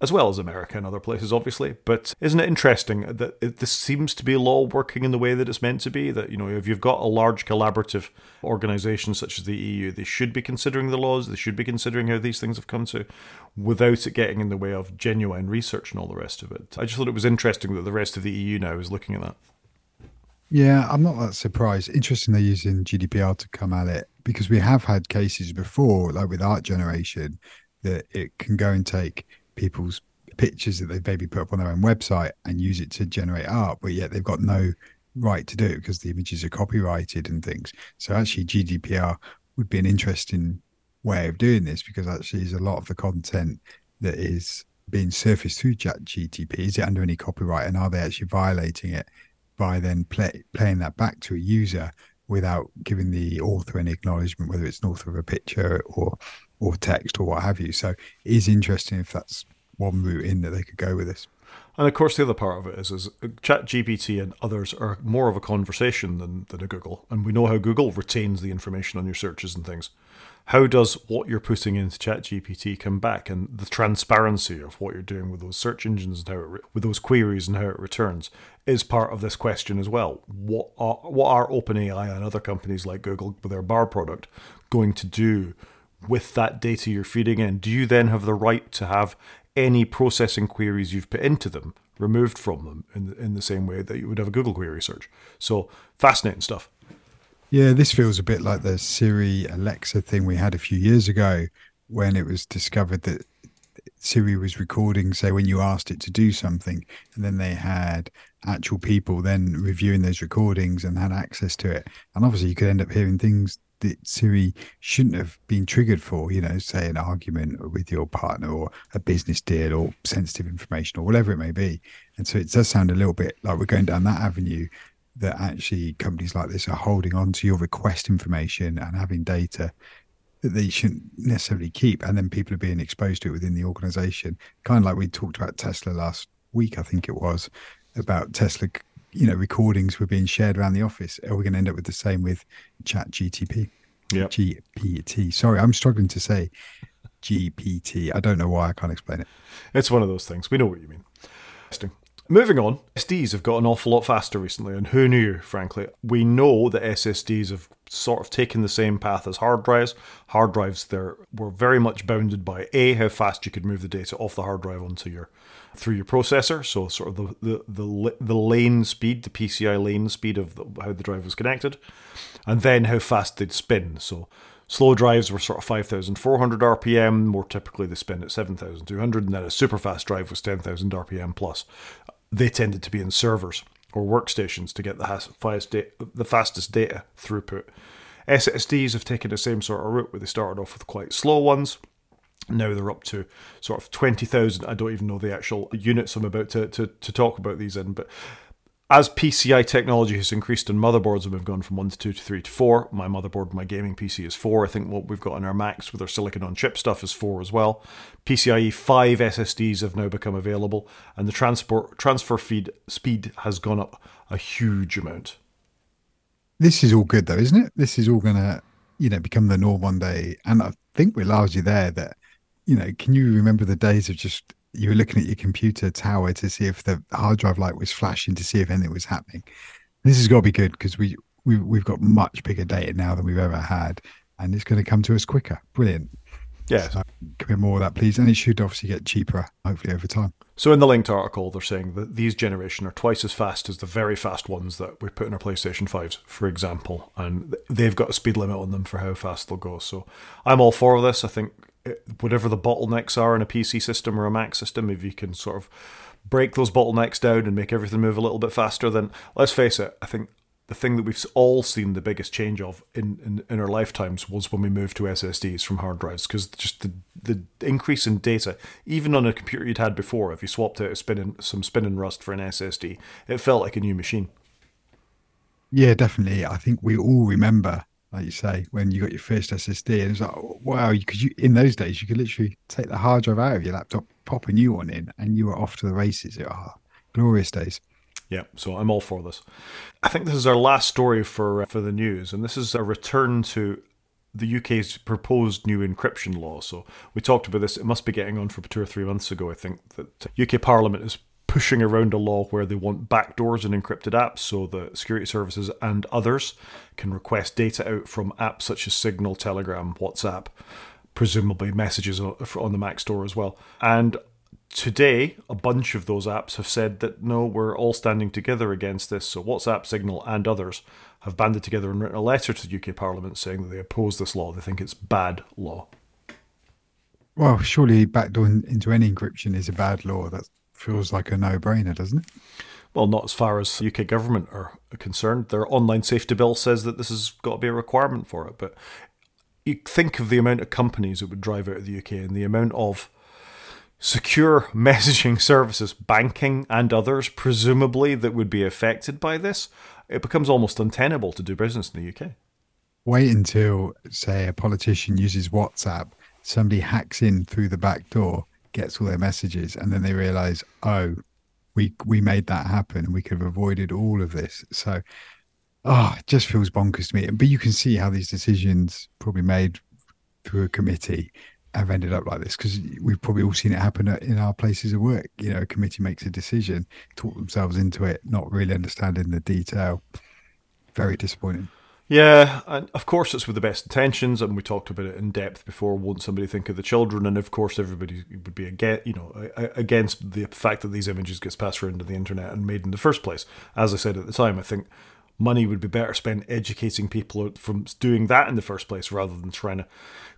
as well as America and other places, obviously. But isn't it interesting that it, this seems to be law working in the way that it's meant to be? That, you know, if you've got a large collaborative organization such as the EU, they should be considering the laws, they should be considering how these things have come to without it getting in the way of genuine research and all the rest of it. I just thought it was interesting that the rest of the EU now is looking at that. Yeah, I'm not that surprised. Interesting they're using GDPR to come at it because we have had cases before, like with art generation, that it can go and take people's pictures that they've maybe put up on their own website and use it to generate art, but yet they've got no right to do it because the images are copyrighted and things. So actually, GDPR would be an interesting way of doing this because actually, is a lot of the content that is being surfaced through ChatGTP is it under any copyright, and are they actually violating it by then play, playing that back to a user without giving the author any acknowledgement, whether it's an author of a picture or or text or what have you. So it is interesting if that's one route in that they could go with this. And of course, the other part of it is, is Chat GPT and others are more of a conversation than, than a Google. And we know how Google retains the information on your searches and things. How does what you're putting into ChatGPT come back and the transparency of what you're doing with those search engines and how it re- with those queries and how it returns is part of this question as well. What are, what are OpenAI and other companies like Google with their Bard product going to do with that data you're feeding in, do you then have the right to have any processing queries you've put into them removed from them in the, in the same way that you would have a Google query search? So fascinating stuff. Yeah, this feels a bit like the Siri Alexa thing we had a few years ago when it was discovered that Siri was recording, say, when you asked it to do something, and then they had actual people then reviewing those recordings and had access to it. And obviously, you could end up hearing things that Siri shouldn't have been triggered for, you know, say an argument with your partner or a business deal or sensitive information or whatever it may be. And so it does sound a little bit like we're going down that avenue that actually companies like this are holding on to your request information and having data that they shouldn't necessarily keep. And then people are being exposed to it within the organization. Kind of like we talked about Tesla last week, I think it was, about Tesla you know recordings were being shared around the office. Are we going to end up with the same with chat gtp yeah gpt sorry i'm struggling to say gpt i don't know why i can't explain it. It's one of those things. We know what you mean. Interesting. Moving on, SSDs have got an awful lot faster recently, and who knew, frankly? We know that SSDs have sort of taken the same path as hard drives. Hard drives there were very much bounded by A, how fast you could move the data off the hard drive onto your through your processor, so sort of the the the, the lane speed, the PCI lane speed of the, how the drive was connected, and then how fast they'd spin. So slow drives were sort of 5,400 RPM, more typically they spin at 7,200, and then a super fast drive was 10,000 RPM plus. They tended to be in servers or workstations to get the, fastest data throughput. SSDs have taken the same sort of route where they started off with quite slow ones now they're up to sort of 20,000. I don't even know the actual units I'm about to, to, to talk about these in, but as PCI technology has increased in motherboards and we've gone from 1 to 2 to 3 to 4, my motherboard, my gaming PC is 4. I think what we've got on our Macs with our silicon on chip stuff is 4 as well. PCIe 5 SSDs have now become available, and the transport transfer feed speed has gone up a huge amount. This is all good though, isn't it? This is all to, you know, become the norm one day. And I think we're largely there that, you know, can you remember the days of just you were looking at your computer tower to see if the hard drive light was flashing to see if anything was happening? This has got to be good because we, we we've got much bigger data now than we've ever had, and it's going to come to us quicker. Brilliant. Yeah. So, can we have more of that, please? And it should obviously get cheaper, hopefully, over time. So in the linked article, they're saying that these generation are twice as fast as the very fast ones that we put in our PlayStation 5s, for example, and they've got a speed limit on them for how fast they'll go. So I'm all for this. I think whatever the bottlenecks are in a PC system or a Mac system, if you can sort of break those bottlenecks down and make everything move a little bit faster, then let's face it, I think the thing that we've all seen the biggest change of in, in, in our lifetimes was when we moved to SSDs from hard drives because just the, the increase in data, even on a computer you'd had before, if you swapped out a spinning, some spinning rust for an SSD, it felt like a new machine. Yeah, definitely. I think we all remember, like you say, when you got your first SSD, and it's like, wow, because you in those days you could literally take the hard drive out of your laptop, pop a new one in, and you were off to the races. It oh, glorious days. Yeah, so I'm all for this. I think this is our last story for uh, for the news, and this is a return to the UK's proposed new encryption law. So we talked about this. It must be getting on for two or three months ago. I think that UK Parliament is pushing around a law where they want backdoors in encrypted apps so that security services and others can request data out from apps such as Signal, Telegram, WhatsApp, presumably messages on the Mac store as well. And today, a bunch of those apps have said that no, we're all standing together against this. So WhatsApp, Signal, and others have banded together and written a letter to the UK Parliament saying that they oppose this law. They think it's bad law. Well, surely backdoor into any encryption is a bad law. That feels like a no-brainer, doesn't it? Well, not as far as the UK government are concerned. Their online safety bill says that this has got to be a requirement for it. But you think of the amount of companies that would drive out of the UK and the amount of secure messaging services, banking, and others, presumably, that would be affected by this, it becomes almost untenable to do business in the UK. Wait until, say, a politician uses WhatsApp, somebody hacks in through the back door, gets all their messages, and then they realize, oh, we we made that happen and we could have avoided all of this. So, oh, it just feels bonkers to me. But you can see how these decisions probably made through a committee have ended up like this because we've probably all seen it happen in our places of work. You know, a committee makes a decision, talk themselves into it, not really understanding the detail. Very disappointing. Yeah, and of course it's with the best intentions, and we talked about it in depth before. Won't somebody think of the children? And of course, everybody would be against, you know, against the fact that these images gets passed around to the internet and made in the first place. As I said at the time, I think money would be better spent educating people from doing that in the first place rather than trying to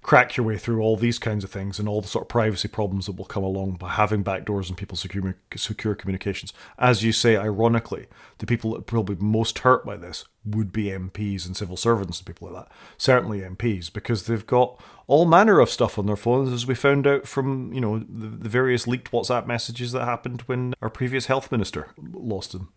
crack your way through all these kinds of things and all the sort of privacy problems that will come along by having backdoors and people's secure, secure communications. As you say, ironically, the people that probably most hurt by this would be MPs and civil servants and people like that. Certainly MPs, because they've got all manner of stuff on their phones, as we found out from you know the, the various leaked WhatsApp messages that happened when our previous health minister lost them.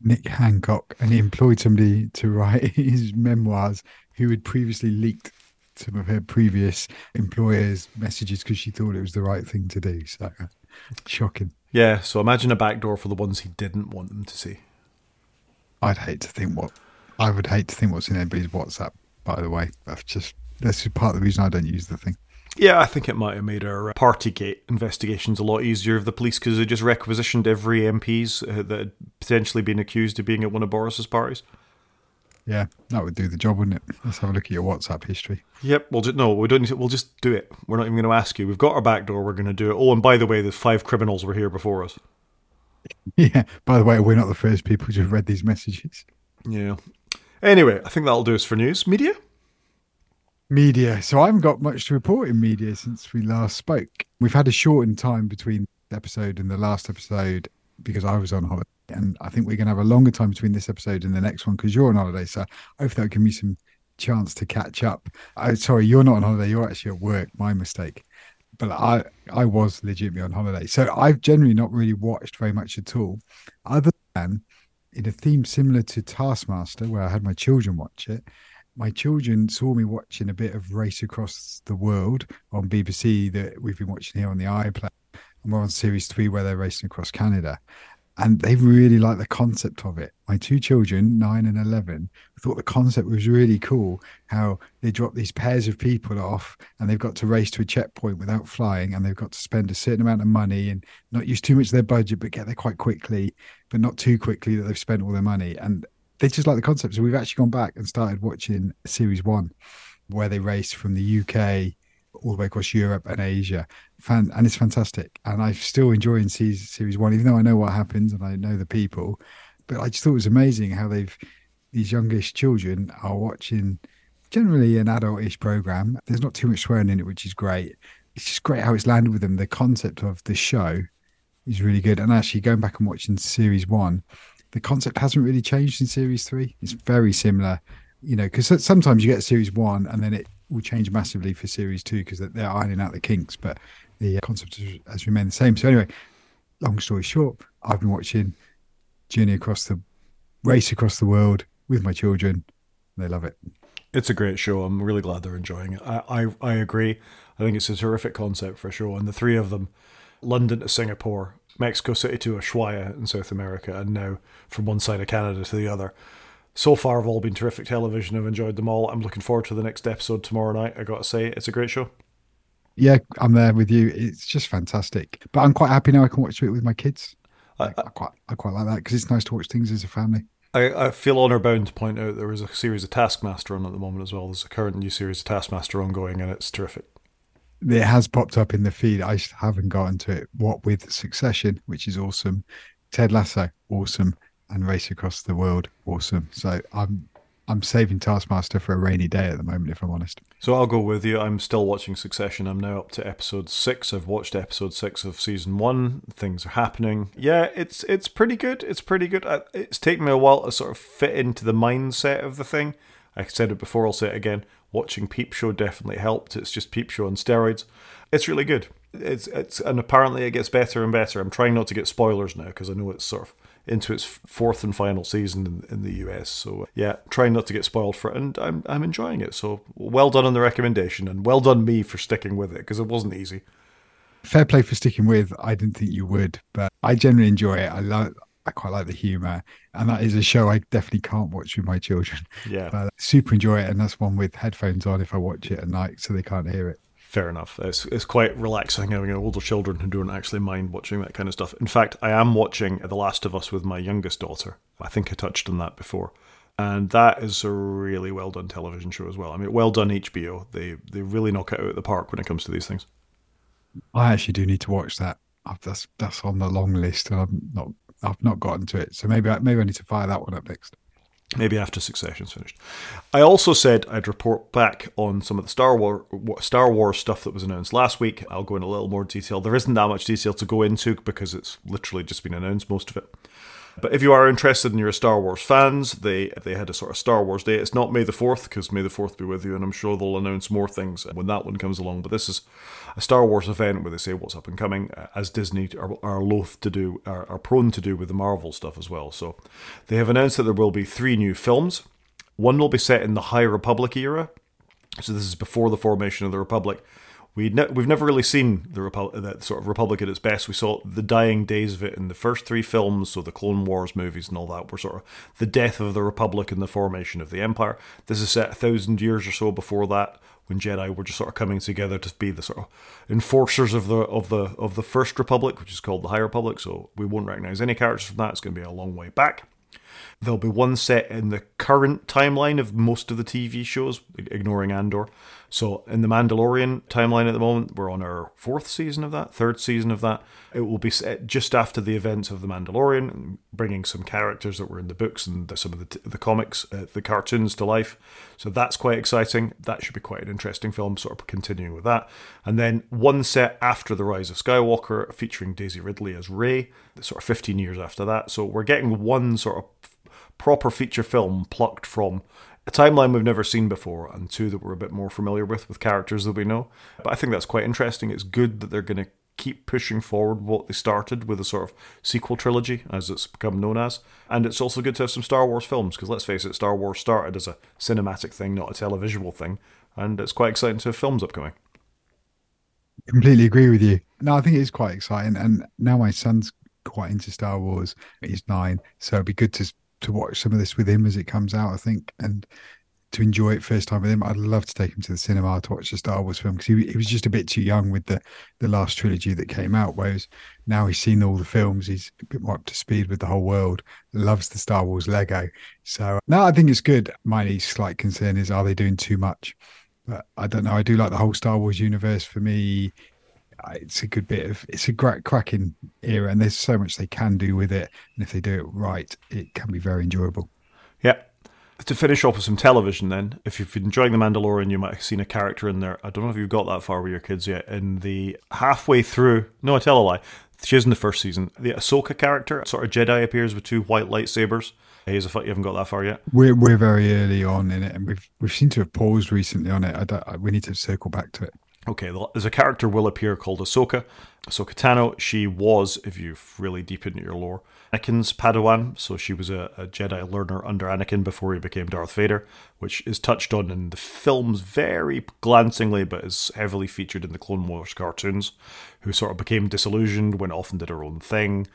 Nick Hancock, and he employed somebody to write his memoirs who had previously leaked some of her previous employers' messages because she thought it was the right thing to do. So shocking. Yeah, so imagine a backdoor for the ones he didn't want them to see. I'd hate to think what I would hate to think what's in anybody's WhatsApp. By the way, that's just that's part of the reason I don't use the thing. Yeah, I think it might have made our Partygate investigations a lot easier of the police because they just requisitioned every MPs uh, that had potentially been accused of being at one of Boris's parties. Yeah, that would do the job, wouldn't it? Let's have a look at your WhatsApp history. Yep, we'll just no, we don't. Need to, we'll just do it. We're not even going to ask you. We've got our back door. We're going to do it. Oh, and by the way, the five criminals were here before us. Yeah. By the way, we're not the first people to have read these messages. Yeah. Anyway, I think that'll do us for news media. Media. So I haven't got much to report in media since we last spoke. We've had a shortened time between the episode and the last episode because I was on holiday. And I think we're going to have a longer time between this episode and the next one because you're on holiday. So hopefully that'll give me some chance to catch up. Oh, sorry, you're not on holiday. You're actually at work. My mistake. But I, I was legitimately on holiday. So I've generally not really watched very much at all, other than in a theme similar to Taskmaster, where I had my children watch it my children saw me watching a bit of Race Across the World on BBC that we've been watching here on the iPlayer. And we're on series three where they're racing across Canada. and they really like the concept of it. My two children, nine and 11, thought the concept was really cool. How they drop these pairs of people off and they've got to race to a checkpoint without flying and they've got to spend a certain amount of money and not use too much of their budget, but get there quite quickly, but not too quickly that they've spent all their money. And they just like the concept. So we've actually gone back and started watching series one where they race from the UK all the way across Europe and Asia. Fan, and it's fantastic. And I'm still enjoying series, series one, even though I know what happens and I know the people. But I just thought it was amazing how they've, these youngish children are watching generally an adult-ish program. There's not too much swearing in it, which is great. It's just great how it's landed with them. The concept of the show is really good. And actually going back and watching series one, the concept hasn't really changed in series three. It's very similar, you know, because sometimes you get series one and then it will change massively for series two because they're ironing out the kinks, but the uh, concept has remained the same. So anyway, long story short, I've been watching Journey Across the Race Across the World with my children. They love it. It's a great show. I'm really glad they're enjoying it. I, I, I agree. I think it's a terrific concept for a show. And the three of them, London to Singapore, Mexico City to Ushuaia in South America, and now from one side of Canada to the other so far have all been terrific television. I've enjoyed them all. I'm looking forward to the next episode tomorrow night. I got to say, it's a great show. Yeah, I'm there with you. It's just fantastic. But I'm quite happy now. I can watch it with my kids. I, I, I quite, I quite like that because it's nice to watch things as a family. I, I feel honour bound to point out there is a series of Taskmaster on at the moment as well. There's a current new series of Taskmaster ongoing, and it's terrific. It has popped up in the feed. I haven't gotten to it. What with Succession, which is awesome. Ted Lasso, awesome and race across the world. Awesome. So I'm I'm saving Taskmaster for a rainy day at the moment, if I'm honest. So I'll go with you. I'm still watching Succession. I'm now up to episode six. I've watched episode six of season one. Things are happening. Yeah, it's it's pretty good. It's pretty good. It's taken me a while to sort of fit into the mindset of the thing. I said it before. I'll say it again. Watching Peep Show definitely helped. It's just Peep Show on steroids. It's really good. It's it's and apparently it gets better and better. I'm trying not to get spoilers now because I know it's sort of into its fourth and final season in, in, the US. So yeah, trying not to get spoiled for it, and I'm I'm enjoying it. So well done on the recommendation, and well done me for sticking with it because it wasn't easy. Fair play for sticking with. I didn't think you would, but I generally enjoy it. I love. I quite like the humor, and that is a show I definitely can't watch with my children. Yeah, but I super enjoy it, and that's one with headphones on if I watch it at night, so they can't hear it fair enough. It's, it's quite relaxing having older children who don't actually mind watching that kind of stuff. In fact, I am watching The Last of Us with my youngest daughter. I think I touched on that before. And that is a really well done television show as well. I mean, well done HBO. They they really knock it out of the park when it comes to these things. I actually do need to watch that. That's that's on the long list. and I've not I've not gotten to it, so maybe I, maybe I need to fire that one up next maybe after Succession's finished. I also said I'd report back on some of the Star Wars Star Wars stuff that was announced last week. I'll go in a little more detail. There isn't that much detail to go into because it's literally just been announced most of it. But if you are interested and you're a Star Wars fans, they they had a sort of Star Wars day. It's not May the Fourth because May the Fourth be with you, and I'm sure they'll announce more things when that one comes along. But this is a Star Wars event where they say what's up and coming, uh, as Disney are, are loath to do, are, are prone to do with the Marvel stuff as well. So they have announced that there will be three new films. One will be set in the High Republic era, so this is before the formation of the Republic we ne- we've never really seen the that sort of Republic at its best. We saw the dying days of it in the first three films, so the Clone Wars movies and all that were sort of the death of the Republic and the formation of the Empire. This is set a thousand years or so before that, when Jedi were just sort of coming together to be the sort of enforcers of the of the of the first Republic, which is called the High Republic. So we won't recognize any characters from that. It's going to be a long way back. There'll be one set in the current timeline of most of the TV shows, ignoring Andor. So in the Mandalorian timeline at the moment, we're on our fourth season of that, third season of that. It will be set just after the events of the Mandalorian, bringing some characters that were in the books and some of the, the comics, uh, the cartoons to life. So that's quite exciting. That should be quite an interesting film, sort of continuing with that. And then one set after the Rise of Skywalker, featuring Daisy Ridley as Rey, sort of 15 years after that. So we're getting one sort of proper feature film plucked from a timeline we've never seen before, and two that we're a bit more familiar with, with characters that we know. But I think that's quite interesting. It's good that they're going to keep pushing forward what they started with a sort of sequel trilogy, as it's become known as. And it's also good to have some Star Wars films, because let's face it, Star Wars started as a cinematic thing, not a televisual thing. And it's quite exciting to have films upcoming. Completely agree with you. No, I think it is quite exciting. And now my son's quite into Star Wars. He's nine, so it'd be good to to watch some of this with him as it comes out. I think and to enjoy it first time with him. I'd love to take him to the cinema to watch the Star Wars film because he, he was just a bit too young with the the last trilogy that came out. Whereas now he's seen all the films, he's a bit more up to speed with the whole world. Loves the Star Wars Lego. So uh, now I think it's good. My slight concern is are they doing too much? But I don't know. I do like the whole Star Wars universe. For me, it's a good bit of it's a great cracking era, and there's so much they can do with it. And if they do it right, it can be very enjoyable. Yeah, to finish off with some television, then, if you've been enjoying The Mandalorian, you might have seen a character in there. I don't know if you've got that far with your kids yet. In the halfway through, no, I tell a lie. She is in the first season. The Ahsoka character, sort of Jedi, appears with two white lightsabers. Here's a fight. You haven't got that far yet. We're we're very early on in it, and we've we've seemed to have paused recently on it. I don't, we need to circle back to it. Okay, there's a character will appear called Ahsoka. Ahsoka Tano. She was, if you've really deep into your lore, Anakin's Padawan. So she was a, a, Jedi learner under Anakin before he became Darth Vader, which is touched on in the films very glancingly, but is heavily featured in the Clone Wars cartoons. Who sort of became disillusioned, went off and did her own thing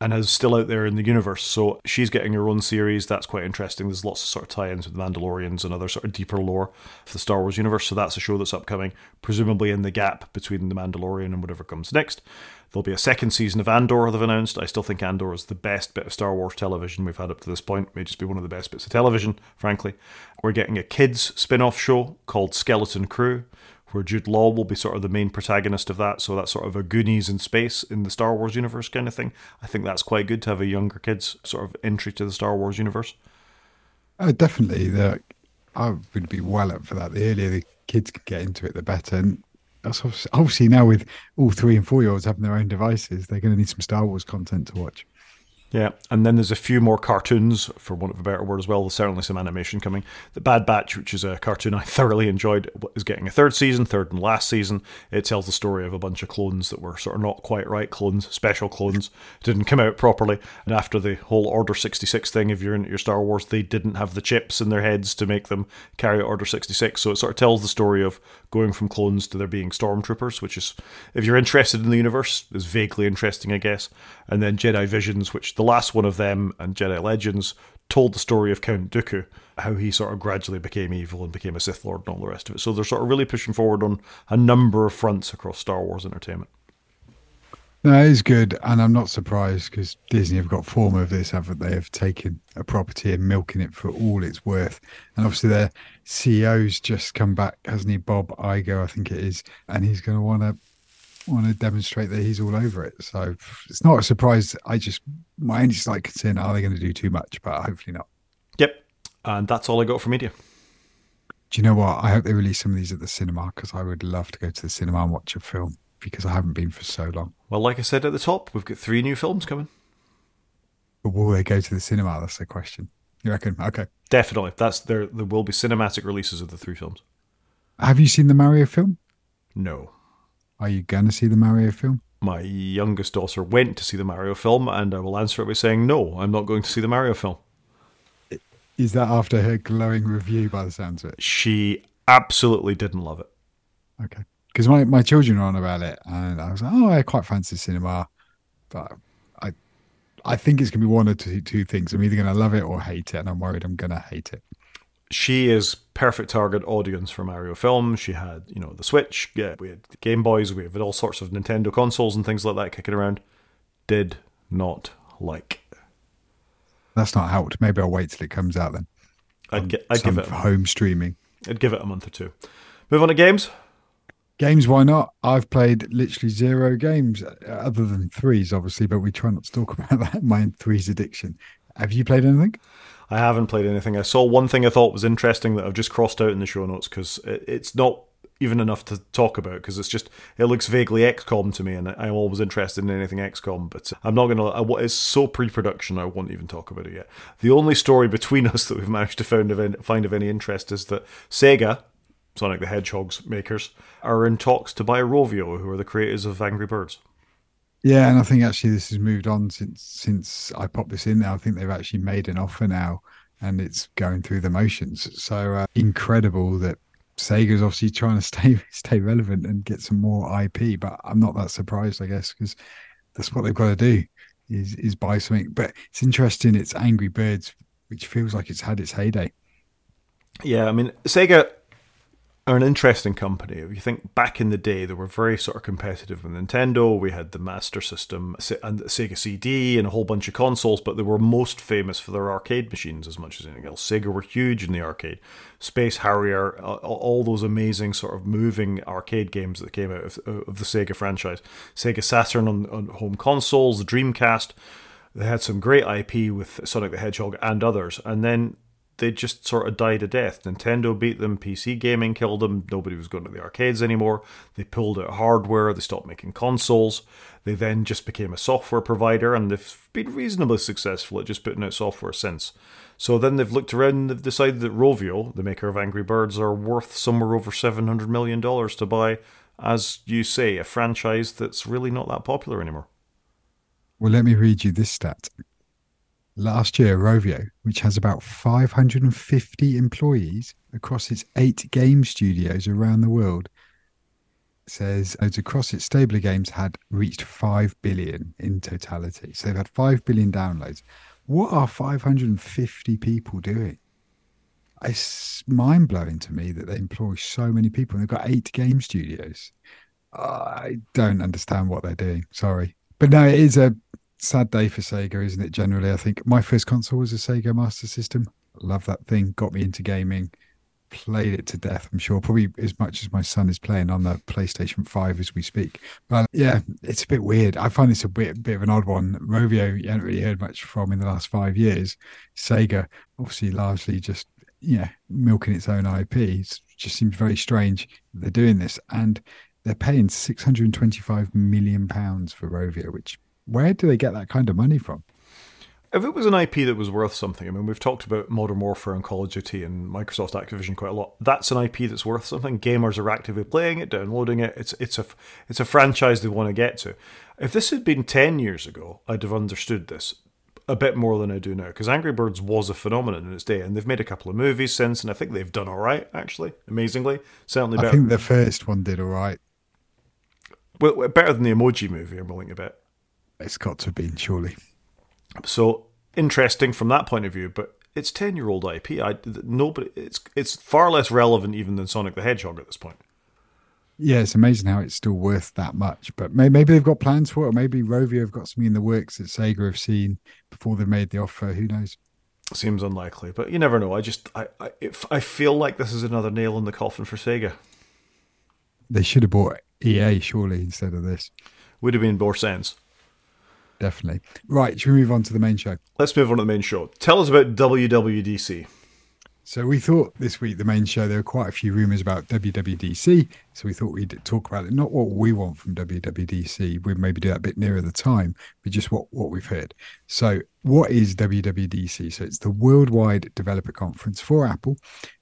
and is still out there in the universe. So she's getting her own series. That's quite interesting. There's lots of sort of tie-ins with the Mandalorians and other sort of deeper lore for the Star Wars universe. So that's a show that's upcoming, presumably in the gap between the Mandalorian and whatever comes next. There'll be a second season of Andor they've announced. I still think Andor is the best bit of Star Wars television we've had up to this point. May just be one of the best bits of television, frankly. We're getting a kids spin-off show called Skeleton Crew where Jude Law will be sort of the main protagonist of that. So that's sort of a Goonies in space in the Star Wars universe kind of thing. I think that's quite good to have a younger kids sort of entry to the Star Wars universe. Oh, definitely. The, I would be well up for that. The earlier the kids can get into it, the better. And that's obviously now with all three and four year olds having their own devices, they're going to need some Star Wars content to watch. Yeah, and then there's a few more cartoons, for want of a better word as well. There's certainly some animation coming. The Bad Batch, which is a cartoon I thoroughly enjoyed, is getting a third season, third and last season. It tells the story of a bunch of clones that were sort of not quite right clones, special clones, didn't come out properly. And after the whole Order 66 thing, if you're into your Star Wars, they didn't have the chips in their heads to make them carry out Order 66. So it sort of tells the story of going from clones to there being stormtroopers, which is, if you're interested in the universe, is vaguely interesting, I guess. And then Jedi Visions, which the last one of them and Jedi Legends told the story of Count Dooku, how he sort of gradually became evil and became a Sith Lord and all the rest of it. So they're sort of really pushing forward on a number of fronts across Star Wars entertainment. No, it is good, and I'm not surprised because Disney have got form of this, haven't they? Have taken a property and milking it for all it's worth, and obviously their CEO's just come back, hasn't he? Bob Iger, I think it is, and he's going to want to want to demonstrate that he's all over it. So it's not a surprise. I just my only slight concern: are they going to do too much? But hopefully not. Yep, and that's all I got from media. Do you know what? I hope they release some of these at the cinema because I would love to go to the cinema and watch a film because I haven't been for so long. Well, like I said at the top, we've got three new films coming. But will they go to the cinema? That's the question. You reckon? Okay. Definitely. That's there. There will be cinematic releases of the three films. Have you seen the Mario film? No. Are you going to see the Mario film? My youngest daughter went to see the Mario film, and I will answer it by saying no. I'm not going to see the Mario film. Is that after her glowing review? By the sounds of it, she absolutely didn't love it. Okay because my, my children are on about it, and I was like, oh, I quite fancy cinema, but I I think it's gonna be one or two two things. I'm either gonna love it or hate it, and I'm worried I'm gonna hate it. She is perfect target audience for Mario film. She had, you know, the Switch, yeah, we had Game Boys, we had all sorts of Nintendo consoles and things like that kicking around. Did not like. That's not helped. Maybe I'll wait till it comes out then. I'd, get, I'd give it home streaming. I'd give it a month or two. Move on to games. Games, why not? I've played literally zero games uh, other than threes, obviously, but we try not to talk about that. My threes addiction. Have you played anything? I haven't played anything. I saw one thing I thought was interesting that I've just crossed out in the show notes because it's not even enough to talk about because it's just it looks vaguely XCOM to me, and I'm always interested in anything XCOM. But I'm not gonna. It's so pre-production, I won't even talk about it yet. The only story between us that we've managed to find of, find of any interest is that Sega, Sonic the Hedgehog's makers, are in talks to buy Rovio, who are the creators of Angry Birds. Yeah, and I think actually this has moved on since since I popped this in. Now I think they've actually made an offer now, and it's going through the motions. So uh, incredible that Sega's obviously trying to stay stay relevant and get some more IP. But I'm not that surprised, I guess, because that's what they've got to do. is is buy something. But it's interesting. It's Angry Birds, which feels like it's had its heyday. Yeah, I mean Sega are an interesting company. If you think back in the day, they were very sort of competitive with Nintendo. We had the Master System and Sega CD and a whole bunch of consoles, but they were most famous for their arcade machines as much as anything else. Sega were huge in the arcade. Space Harrier, all those amazing sort of moving arcade games that came out of, of the Sega franchise. Sega Saturn on, on home consoles, the Dreamcast. They had some great IP with Sonic the Hedgehog and others. And then they just sort of died a death. Nintendo beat them, PC gaming killed them, nobody was going to the arcades anymore. They pulled out hardware, they stopped making consoles. They then just became a software provider and they've been reasonably successful at just putting out software since. So then they've looked around and they've decided that Rovio, the maker of Angry Birds, are worth somewhere over $700 million to buy, as you say, a franchise that's really not that popular anymore. Well, let me read you this stat last year, Rovio, which has about 550 employees across its eight game studios around the world, says it's across its stable games had reached 5 billion in totality. So they've had 5 billion downloads. What are 550 people doing? It's mind blowing to me that they employ so many people. They've got eight game studios. I don't understand what they're doing. Sorry. But no, it is a sad day for Sega, isn't it? Generally, I think my first console was a Sega Master System. Love that thing. Got me into gaming. Played it to death. I'm sure, probably as much as my son is playing on the PlayStation Five as we speak. But yeah, it's a bit weird. I find this a bit, bit of an odd one. Rovio, you haven't really heard much from in the last five years. Sega, obviously, largely just yeah, milking its own IP. It just seems very strange they're doing this, and they're paying 625 million pounds for Rovio, which where do they get that kind of money from? If it was an IP that was worth something, I mean, we've talked about Modern Warfare and Call of Duty and Microsoft Activision quite a lot. That's an IP that's worth something. Gamers are actively playing it, downloading it. It's it's a it's a franchise they want to get to. If this had been ten years ago, I'd have understood this a bit more than I do now because Angry Birds was a phenomenon in its day, and they've made a couple of movies since, and I think they've done all right actually, amazingly. Certainly, better. I think the first one did all right. Well, better than the Emoji movie. I'm willing to bet. It's got to have been, surely. So interesting from that point of view, but it's ten year old IP. I nobody. It's it's far less relevant even than Sonic the Hedgehog at this point. Yeah, it's amazing how it's still worth that much. But maybe they've got plans for it, or maybe Rovio have got something in the works that Sega have seen before they've made the offer. Who knows? Seems unlikely, but you never know. I just I I, I feel like this is another nail in the coffin for Sega. They should have bought EA surely instead of this. Would have been more sense definitely. Right, should we move on to the main show? Let's move on to the main show. Tell us about WWDC. So we thought this week, the main show, there were quite a few rumors about WWDC. So we thought we'd talk about it. Not what we want from WWDC. We'd maybe do that a bit nearer the time, but just what, what we've heard. So what is WWDC? So it's the Worldwide Developer Conference for Apple.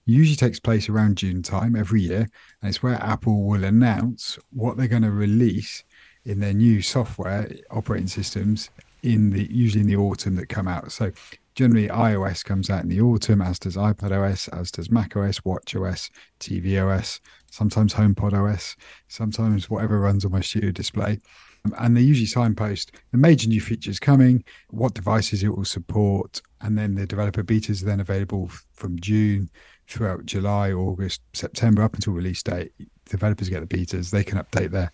usually takes place around June time every year. And it's where Apple will announce what they're going to release in their new software operating systems in the usually in the autumn that come out. So generally iOS comes out in the autumn, as does iPad OS, as does Mac OS, Watch OS, TV OS, sometimes HomePod OS, sometimes whatever runs on my studio display. Um, and they usually signpost the major new features coming, what devices it will support, and then the developer betas are then available from June throughout July, August, September up until release date. Developers get the betas, they can update their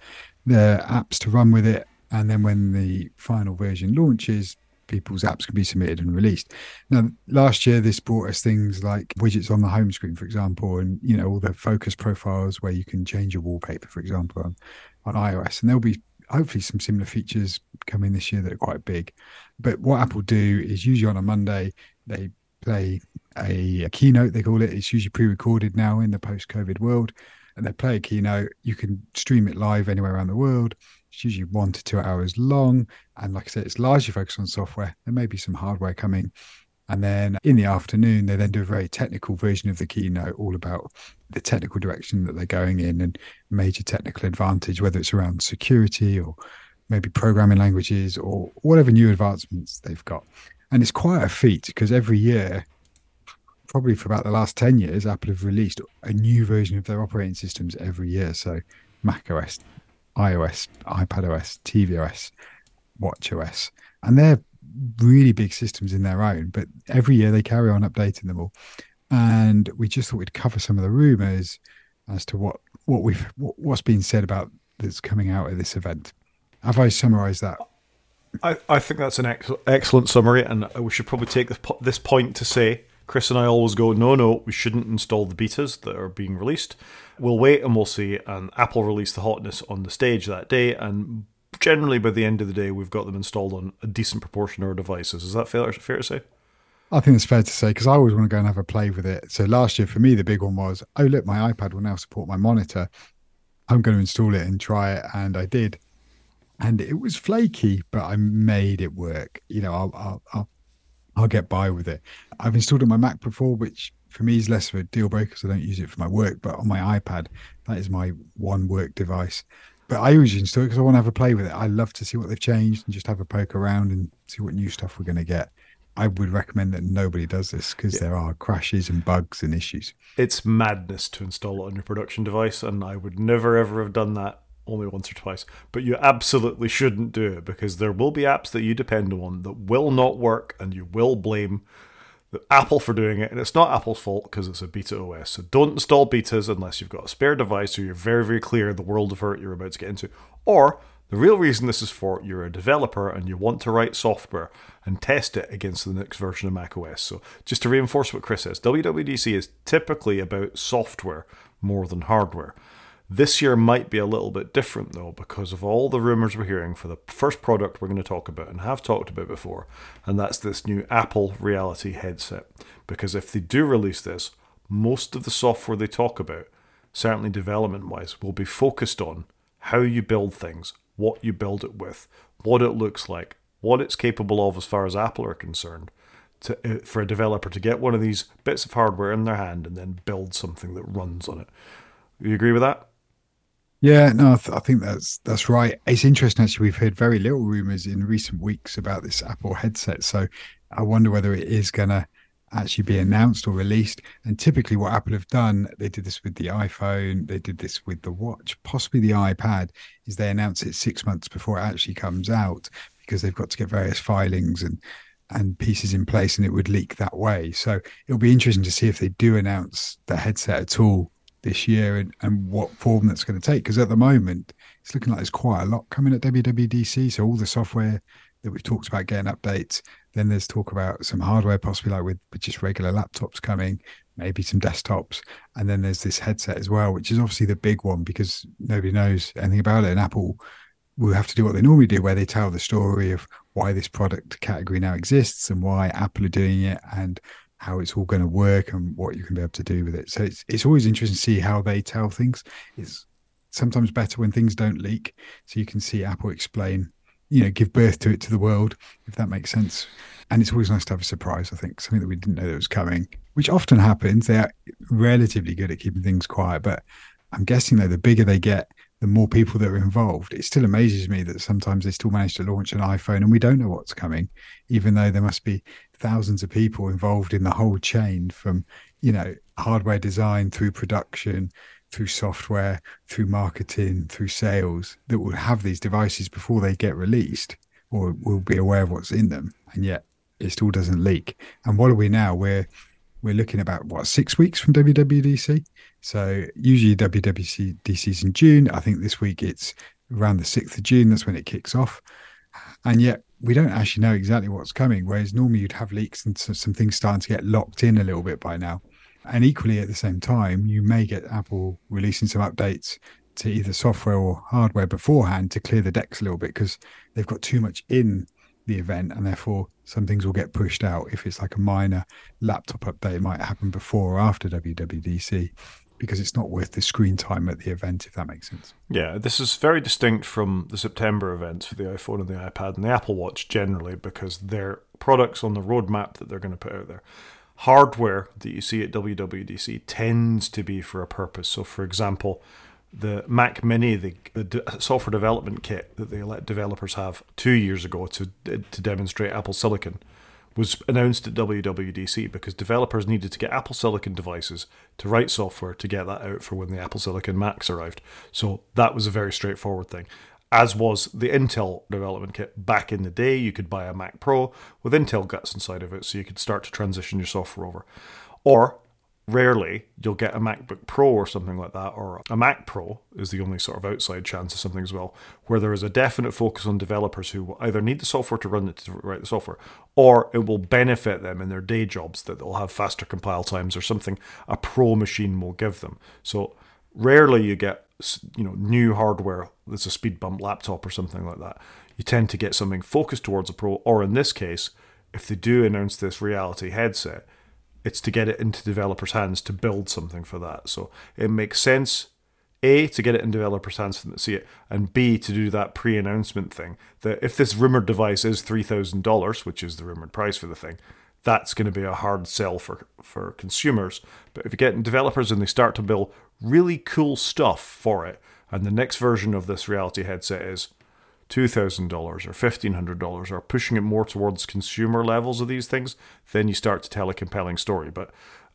their apps to run with it. And then when the final version launches, people's apps can be submitted and released. Now, last year, this brought us things like widgets on the home screen, for example, and you know all the focus profiles where you can change your wallpaper, for example, on, on iOS. And there'll be hopefully some similar features coming this year that are quite big. But what Apple do is usually on a Monday they play a, a keynote. They call it. It's usually pre-recorded now in the post-COVID world and they play a keynote. You can stream it live anywhere around the world. It's usually one to two hours long. And like I said, it's largely focused on software. There may be some hardware coming. And then in the afternoon, they then do a very technical version of the keynote, all about the technical direction that they're going in and major technical advantage, whether it's around security or maybe programming languages or whatever new advancements they've got. And it's quite a feat because every year probably for about the last 10 years, Apple have released a new version of their operating systems every year. So Mac OS, iOS, iPad OS, tvOS, Watch OS, and they're really big systems in their own. But every year they carry on updating them all, and we just thought we'd cover some of the rumors as to what what we've what's been said about that's coming out at this event. Have I summarised that? I, I think that's an ex- excellent summary, and we should probably take this, this point to say Chris and I always go, no, no, we shouldn't install the betas that are being released. We'll wait and we'll see. And Apple released the hotness on the stage that day, and generally by the end of the day, we've got them installed on a decent proportion of our devices. Is that fair, fair to say? I think it's fair to say because I always want to go and have a play with it. So last year for me, the big one was, oh look, my iPad will now support my monitor. I'm going to install it and try it, and I did, and it was flaky, but I made it work. You know, I'll I'll I'll, I'll get by with it. I've installed it on my Mac before, which for me is less of a deal breaker because I don't use it for my work. But on my iPad, that is my one work device. But I always install it because I want to have a play with it. I love to see what they've changed and just have a poke around and see what new stuff we're going to get. I would recommend that nobody does this because yeah. there are crashes and bugs and issues. It's madness to install it on your production device, and I would never ever have done that only once or twice. But you absolutely shouldn't do it because there will be apps that you depend on that will not work, and you will blame Apple for doing it, and it's not Apple's fault because it's a beta OS. So don't install betas unless you've got a spare device or you're very, very clear the world of hurt you're about to get into. Or the real reason this is for you're a developer and you want to write software and test it against the next version of macOS. So just to reinforce what Chris says, WWDC is typically about software more than hardware. This year might be a little bit different though because of all the rumors we're hearing for the first product we're going to talk about and have talked about before, and that's this new Apple Reality headset. Because if they do release this, most of the software they talk about, certainly development wise, will be focused on how you build things, what you build it with, what it looks like, what it's capable of as far as Apple are concerned. To, uh, for a developer to get one of these bits of hardware in their hand and then build something that runs on it. You agree with that? Yeah, no, I, th- I, think that's that's right. It's interesting actually. We've heard very little rumors in recent weeks about this Apple headset, so I wonder whether it is going to actually be announced or released. And typically, what Apple have done, they did this with the iPhone, they did this with the watch, possibly the iPad, is they announce it six months before it actually comes out because they've got to get various filings and and pieces in place, and it would leak that way. So it'll be interesting to see if they do announce the headset at all this year and, and what form that's going to take. Because at the moment, it's looking like there's quite a lot coming at WWDC. So all the software that we've talked about getting updates. Then there's talk about some hardware, possibly like with, with just regular laptops coming, maybe some desktops. And then there's this headset as well, which is obviously the big one because nobody knows anything about it. And Apple will have to do what they normally do, where they tell the story of why this product category now exists and why Apple are doing it and how it's all going to work and what you can be able to do with it. So it's it's always interesting to see how they tell things. It's sometimes better when things don't leak, so you can see Apple explain, you know, give birth to it to the world, if that makes sense. And it's always nice to have a surprise. I think something that we didn't know that was coming, which often happens. They are relatively good at keeping things quiet, but I'm guessing though the bigger they get, the more people that are involved. It still amazes me that sometimes they still manage to launch an iPhone and we don't know what's coming, even though there must be thousands of people involved in the whole chain from, you know, hardware design through production, through software, through marketing, through sales that will have these devices before they get released or will be aware of what's in them. And yet it still doesn't leak. And what are we now? We're we're looking about what six weeks from WWDC. So usually WWDC is in June. I think this week it's around the sixth of June. That's when it kicks off, and yet we don't actually know exactly what's coming. Whereas normally you'd have leaks and some things starting to get locked in a little bit by now. And equally at the same time, you may get Apple releasing some updates to either software or hardware beforehand to clear the decks a little bit because they've got too much in the event and therefore some things will get pushed out if it's like a minor laptop update it might happen before or after wwdc because it's not worth the screen time at the event if that makes sense. Yeah this is very distinct from the september events for the iphone and the ipad and the apple watch generally because they're products on the roadmap that they're going to put out there hardware that you see at wwdc tends to be for a purpose. So for example the Mac Mini, the, the software development kit that they let developers have two years ago to to demonstrate Apple Silicon, was announced at WWDC because developers needed to get Apple Silicon devices to write software to get that out for when the Apple Silicon Macs arrived. So that was a very straightforward thing. as was the Intel development kit back in the day. You could buy a Mac Pro with Intel guts inside of it, so you could start to transition your software over. Or rarely you'll get a MacBook Pro or something like that, or a Mac Pro is the only sort of outside chance of something as well, where there is a definite focus on developers who will either need the software to run it to write the software, or it will benefit them in their day jobs that they'll have faster compile times or something a pro machine will give them. So rarely you get you know new hardware that's a speed bump laptop or something like that. You tend to get something focused towards a pro, or in this case, if they do announce this reality headset it's to get it into developers' hands to build something for that. So it makes sense, A, to get it in developers' hands for them to see it, and B, to do that pre announcement thing. That if this rumored device is $3,000, which is the rumored price for the thing, that's going to be a hard sell for, for consumers. But if you get developers and they start to build really cool stuff for it, and the next version of this reality headset is $2,000 or $1,500 or pushing it more towards consumer levels of these things, then you start to tell a compelling story. But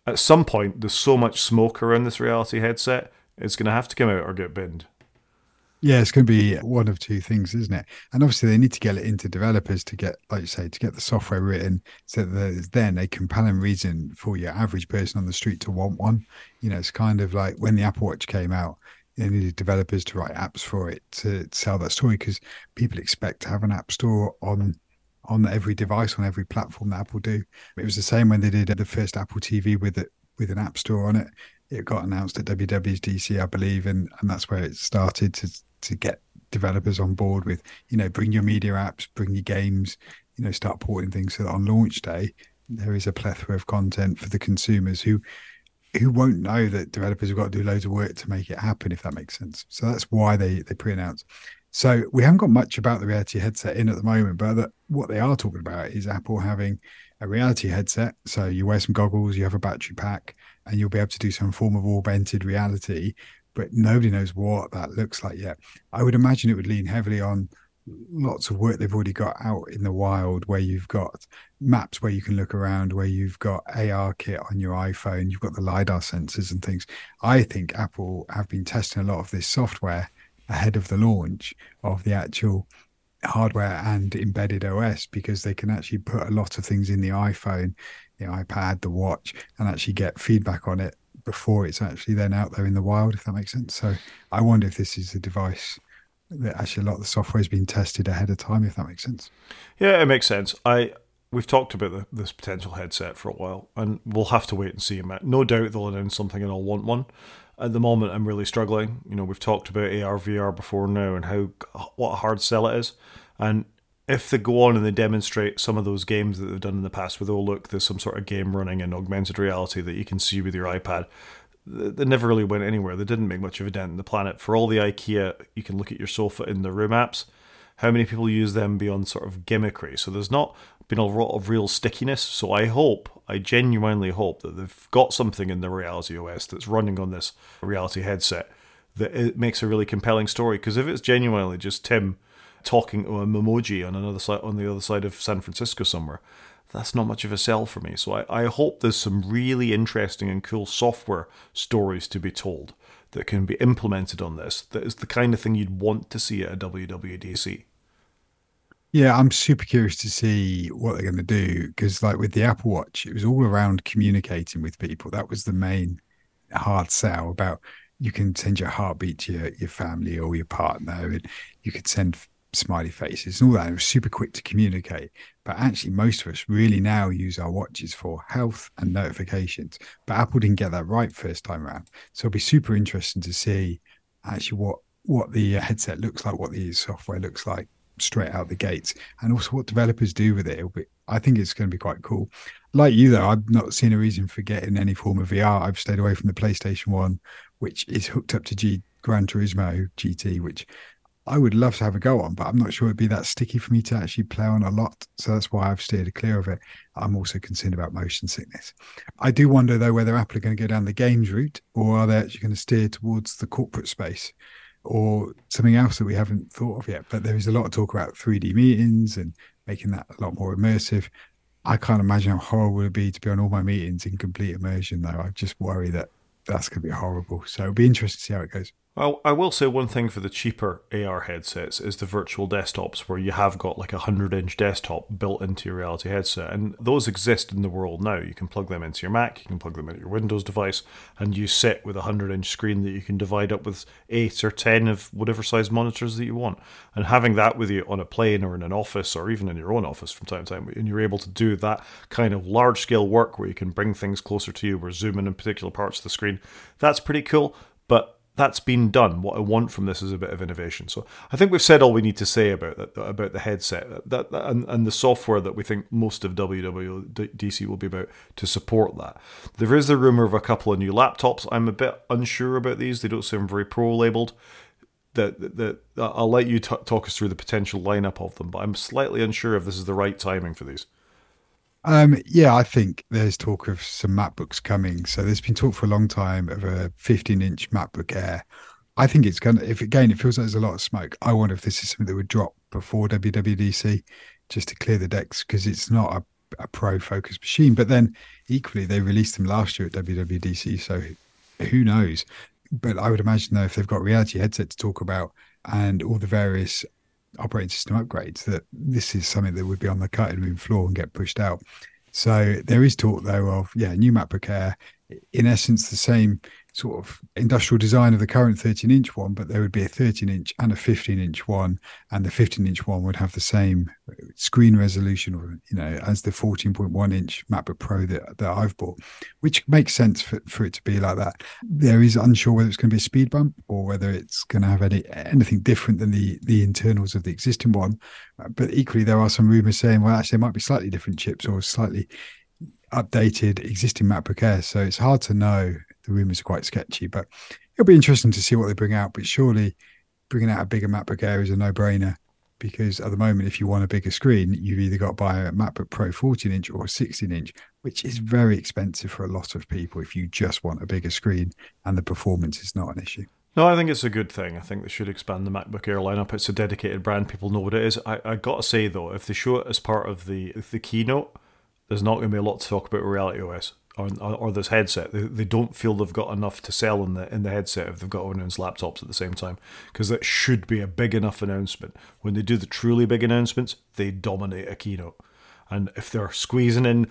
at some point, there's so much smoke around this reality headset, it's going to have to come out or get binned. Yeah, it's going to be one of two things, isn't it? And obviously, they need to get it into developers to get, like you say, to get the software written so that there's then a compelling reason for your average person on the street to want one. You know, it's kind of like when the Apple Watch came out, they needed developers to write apps for it to sell that story because people expect to have an app store on on every device on every platform that Apple do. It was the same when they did the first Apple TV with it with an app store on it. It got announced at WWDC, I believe, and and that's where it started to to get developers on board with you know bring your media apps, bring your games, you know start porting things so that on launch day there is a plethora of content for the consumers who who won't know that developers have got to do loads of work to make it happen, if that makes sense. So that's why they they pre-announce. So we haven't got much about the reality headset in at the moment, but the, what they are talking about is Apple having a reality headset. So you wear some goggles, you have a battery pack, and you'll be able to do some form of augmented reality. But nobody knows what that looks like yet. I would imagine it would lean heavily on lots of work they've already got out in the wild where you've got maps where you can look around where you've got ar kit on your iphone you've got the lidar sensors and things. I think apple have been testing a lot of this software ahead of the launch of the actual hardware and embedded os because they can actually put a lot of things in the iphone the ipad the watch and actually get feedback on it before it's actually then out there in the wild if that makes sense. So i wonder if this is a device that actually a lot of the software has been tested ahead of time, if that makes sense. Yeah, it makes sense. I we've talked about the, this potential headset for a while, and we'll have to wait and see. No doubt they'll announce something, and I'll want one. At the moment, I'm really struggling. You know, we've talked about AR VR before now, and how what a hard sell it is. And if they go on and they demonstrate some of those games that they've done in the past, with oh look, there's some sort of game running in augmented reality that you can see with your iPad, they never really went anywhere. They didn't make much of a dent in the planet. For all the IKEA, you can look at your sofa in the room apps. How many people use them beyond sort of gimmickry? So there's not been a lot of real stickiness. So I hope, I genuinely hope that they've got something in the Reality OS that's running on this reality headset that it makes a really compelling story. Because if it's genuinely just Tim talking to a memoji on another side on the other side of San Francisco somewhere, that's not much of a sell for me. So I, I hope there's some really interesting and cool software stories to be told that can be implemented on this. That is the kind of thing you'd want to see at a WWDC. Yeah, I'm super curious to see what they're going to do because, like with the Apple Watch, it was all around communicating with people. That was the main hard sell about you can send your heartbeat to your, your family or your partner, and you could send smiley faces and all that. It was super quick to communicate. But actually, most of us really now use our watches for health and notifications. But Apple didn't get that right first time around. So it'll be super interesting to see actually what what the uh, headset looks like, what the software looks like straight out the gates, and also what developers do with it. Be, I think it's going to be quite cool. Like you, though, I've not seen a reason for getting any form of VR. I've stayed away from the PlayStation One, which is hooked up to G Gran Turismo GT, which I would love to have a go on, but I'm not sure it'd be that sticky for me to actually play on a lot. So that's why I've steered clear of it. I'm also concerned about motion sickness. I do wonder though whether Apple are going to go down the games route or are they actually going to steer towards the corporate space or something else that we haven't thought of yet. But there is a lot of talk about 3D meetings and making that a lot more immersive. I can't imagine how horrible it would be to be on all my meetings in complete immersion, though. I just worry that that's going to be horrible. So it'll be interesting to see how it goes. Well, I will say one thing for the cheaper AR headsets is the virtual desktops where you have got like a 100 inch desktop built into your reality headset. And those exist in the world now. You can plug them into your Mac, you can plug them into your Windows device, and you sit with a 100 inch screen that you can divide up with 8 or 10 of whatever size monitors that you want. And having that with you on a plane or in an office or even in your own office from time to time, and you're able to do that kind of large scale work where you can bring things closer to you, or zoom in in particular parts of the screen, that's pretty cool. But that's been done. What I want from this is a bit of innovation. So I think we've said all we need to say about that, about the headset that, that and, and the software that we think most of WWDC will be about to support that. There is the rumor of a couple of new laptops. I'm a bit unsure about these. They don't seem very pro labeled. That, that, that I'll let you t- talk us through the potential lineup of them, but I'm slightly unsure if this is the right timing for these. Um, yeah, I think there's talk of some MacBooks coming. So there's been talk for a long time of a 15 inch MacBook Air. I think it's going to, if again, it feels like there's a lot of smoke. I wonder if this is something that would drop before WWDC just to clear the decks because it's not a, a pro focused machine. But then equally, they released them last year at WWDC. So who knows? But I would imagine, though, if they've got reality headset to talk about and all the various operating system upgrades that this is something that would be on the cutting room floor and get pushed out. So there is talk though of yeah, new MacBook Air, in essence the same sort of industrial design of the current 13 inch one, but there would be a 13 inch and a 15 inch one, and the 15 inch one would have the same screen resolution, you know, as the 14.1 inch MacBook Pro that, that I've bought, which makes sense for, for it to be like that. There is unsure whether it's going to be a speed bump or whether it's going to have any anything different than the the internals of the existing one. Uh, but equally, there are some rumors saying, well, actually, it might be slightly different chips or slightly updated existing MacBook Air. So it's hard to know the rumors are quite sketchy, but it'll be interesting to see what they bring out. But surely bringing out a bigger MacBook Air is a no brainer because at the moment, if you want a bigger screen, you've either got to buy a MacBook Pro 14 inch or 16 inch, which is very expensive for a lot of people if you just want a bigger screen and the performance is not an issue. No, I think it's a good thing. I think they should expand the MacBook Air lineup. It's a dedicated brand; people know what it is. I, I got to say though, if they show it as part of the the keynote, there's not going to be a lot to talk about Reality OS or, or this headset. They, they don't feel they've got enough to sell in the in the headset if they've got to announce laptops at the same time because that should be a big enough announcement. When they do the truly big announcements, they dominate a keynote, and if they're squeezing in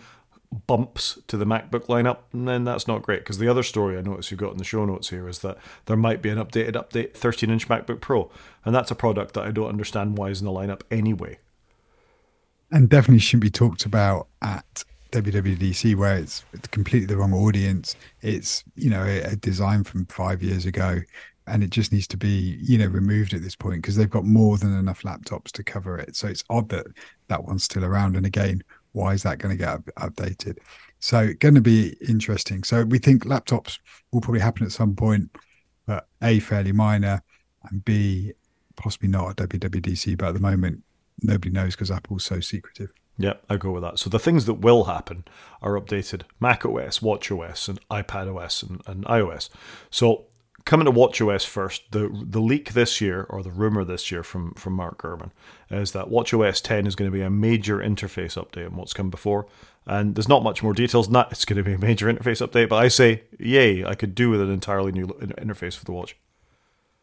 bumps to the MacBook lineup, then that's not great. Because the other story I notice you've got in the show notes here is that there might be an updated update 13 inch MacBook Pro, and that's a product that I don't understand why is in the lineup anyway. And definitely shouldn't be talked about at WWDC where it's completely the wrong audience. It's you know a, a design from five years ago, and it just needs to be you know removed at this point because they've got more than enough laptops to cover it. So it's odd that that one's still around. And again, why is that going to get updated? So going to be interesting. So we think laptops will probably happen at some point, but a fairly minor, and b possibly not at WWDC. But at the moment, nobody knows because Apple's so secretive. Yeah, I go with that. So the things that will happen are updated Mac OS, Watch OS, and iPad OS and, and iOS. So coming to Watch OS first, the the leak this year, or the rumor this year from, from Mark Gurman, is that Watch OS 10 is going to be a major interface update on what's come before. And there's not much more details than that. It's going to be a major interface update, but I say, yay, I could do with an entirely new interface for the watch.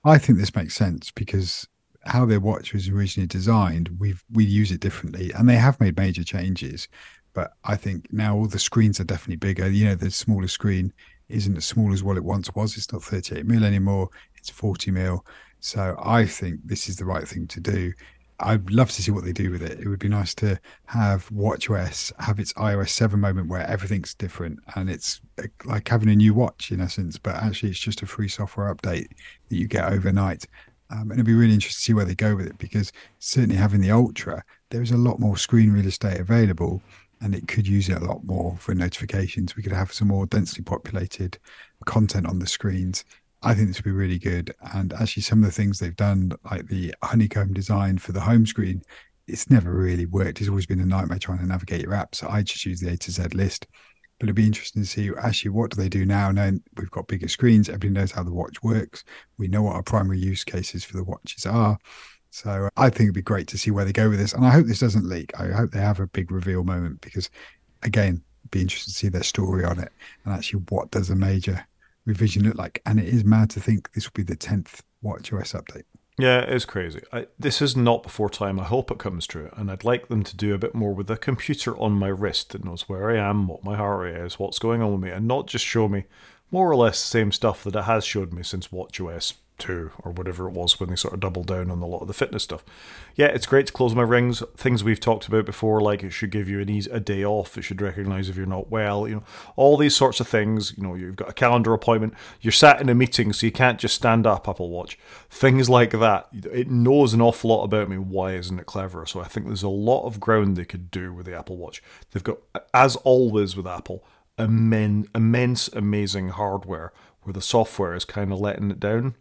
I think this makes sense because how their watch was originally designed, we we use it differently, and they have made major changes. But I think now all the screens are definitely bigger. You know, the smaller screen isn't as small as what it once was. It's not 38 mil anymore. It's 40 mil. So I think this is the right thing to do. I'd love to see what they do with it. It would be nice to have WatchOS have its iOS 7 moment where everything's different and it's like having a new watch in essence, but actually it's just a free software update that you get overnight. Um, and it'll be really interesting to see where they go with it because certainly having the Ultra, there's a lot more screen real estate available and it could use it a lot more for notifications. We could have some more densely populated content on the screens. I think this would be really good. And actually, some of the things they've done, like the honeycomb design for the home screen, it's never really worked. It's always been a nightmare trying to navigate your app. So I just use the A to Z list but it'd be interesting to see actually what do they do now. Now we've got bigger screens, everybody knows how the watch works. We know what our primary use cases for the watches are. So I think it'd be great to see where they go with this. And I hope this doesn't leak. I hope they have a big reveal moment because, again, be interested to see their story on it and actually what does a major revision look like? And it is mad to think this will be the 10th watch WatchOS update. Yeah, it's crazy. I, this is not before time. I hope it comes true. And I'd like them to do a bit more with a computer on my wrist that knows where I am, what my heart rate is, what's going on with me, and not just show me more or less the same stuff that it has showed me since WatchOS two or whatever it was when they sort of doubled down on a lot of the fitness stuff. Yeah, it's great to close my rings. Things we've talked about before, like it should give you an easy, a day off. It should recognize if you're not well. You know, all these sorts of things. You know, you've got a calendar appointment. You're sat in a meeting, so you can't just stand up. Apple Watch, things like that. It knows an awful lot about me. Why isn't it clever? So I think there's a lot of ground they could do with the Apple Watch. They've got, as always with Apple, immense, immense, amazing hardware where the software is kind of letting it down.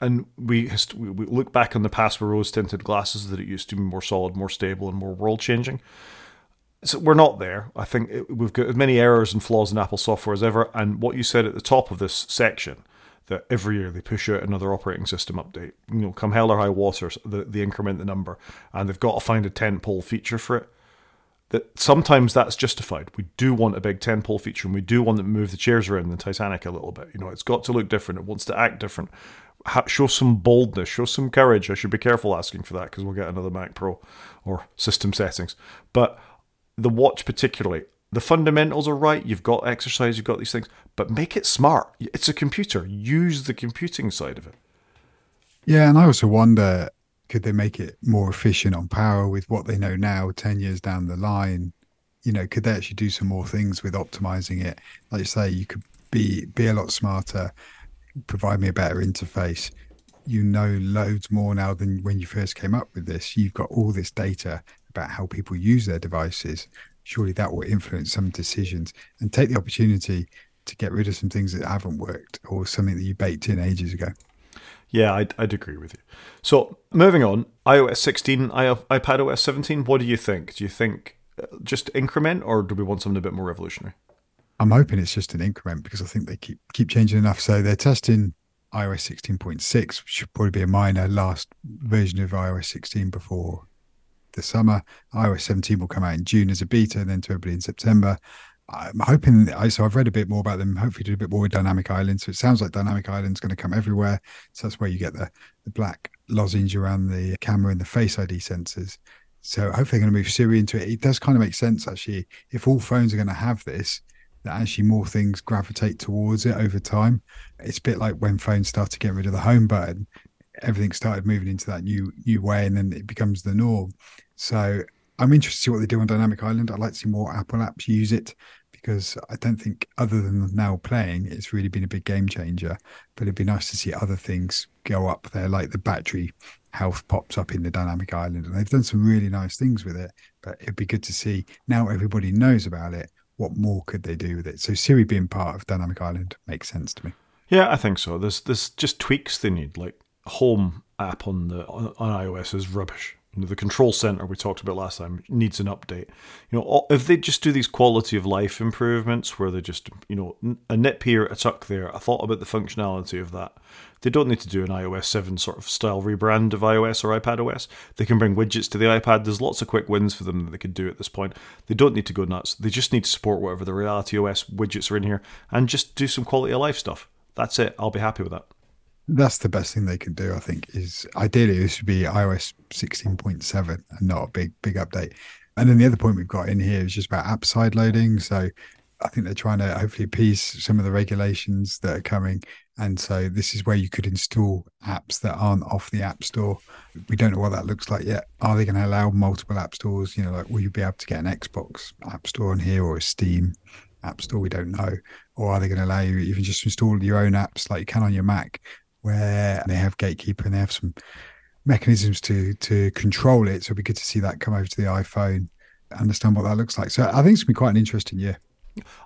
And we, we look back on the past with rose tinted glasses that it used to be more solid, more stable, and more world changing. So we're not there. I think it, we've got as many errors and flaws in Apple software as ever. And what you said at the top of this section, that every year they push out another operating system update. You know, come hell or high water, they, they increment the number, and they've got to find a tentpole feature for it that sometimes that's justified. We do want a big tentpole feature and we do want to move the chairs around the Titanic a little bit. You know, it's got to look different. It wants to act different. Ha- show some boldness, show some courage. I should be careful asking for that because we'll get another Mac Pro or system settings. But the watch, particularly, the fundamentals are right. You've got exercise, you've got these things, but make it smart. It's a computer. Use the computing side of it. Yeah, and I also wonder could they make it more efficient on power with what they know now 10 years down the line? You know could they actually do some more things with optimizing it? Like you say you could be be a lot smarter provide me a better interface. You know loads more now than when you first came up with this. You've got all this data about how people use their devices. Surely that will influence some decisions. And take the opportunity to get rid of some things that haven't worked or something that you baked in ages ago yeah, I'd, I'd agree with you. So, moving on, iOS 16, iPad OS 17, what do you think? Do you think uh, just increment or do we want something a bit more revolutionary? I'm hoping it's just an increment because I think they keep keep changing enough. So they're testing iOS 16.6, which should probably be a minor last version of iOS 16 before the summer. iOS 17 will come out in June as a beta, and then to everybody in September. I'm hoping I so I've read a bit more about them. Hopefully, do a bit more with Dynamic Island. So it sounds like Dynamic Island's going to come everywhere. So that's where you get the the black lozenge around the camera and the Face ID sensors. So hopefully, they're going to move Siri into it. It does kind of make sense actually. If all phones are going to have this, that actually more things gravitate towards it over time. It's a bit like when phones started getting rid of the home button, everything started moving into that new new way, and then it becomes the norm. So I'm interested to see what they do on Dynamic Island. I'd like to see more Apple apps use it because I don't think, other than now playing, it's really been a big game changer. But it'd be nice to see other things go up there, like the battery health pops up in the Dynamic Island. And they've done some really nice things with it. But it'd be good to see now everybody knows about it. What more could they do with it? So Siri being part of Dynamic Island makes sense to me. Yeah, I think so. There's there's just tweaks they need, like Home app on the on, on iOS is rubbish the control center we talked about last time needs an update. You know, if they just do these quality of life improvements where they just, you know, a nip here, a tuck there, I thought about the functionality of that. They don't need to do an iOS 7 sort of style rebrand of iOS or iPad OS. They can bring widgets to the iPad. There's lots of quick wins for them that they could do at this point. They don't need to go nuts. They just need to support whatever the Reality OS widgets are in here and just do some quality of life stuff. That's it. I'll be happy with that that's the best thing they can do. I think is ideally this should be iOS 16.7 and not a big big update. And then the other point we've got in here is just about app side loading. So I think they're trying to hopefully appease some of the regulations that are coming. And so this is where you could install apps that aren't off the App Store. We don't know what that looks like yet. Are they going to allow multiple app stores? You know, like will you be able to get an Xbox App Store on here or a Steam App Store? We don't know. Or are they going to allow you even just install your own apps like you can on your Mac? Where they have gatekeeper and they have some mechanisms to to control it. So it'd be good to see that come over to the iPhone, understand what that looks like. So I think it's gonna be quite an interesting year.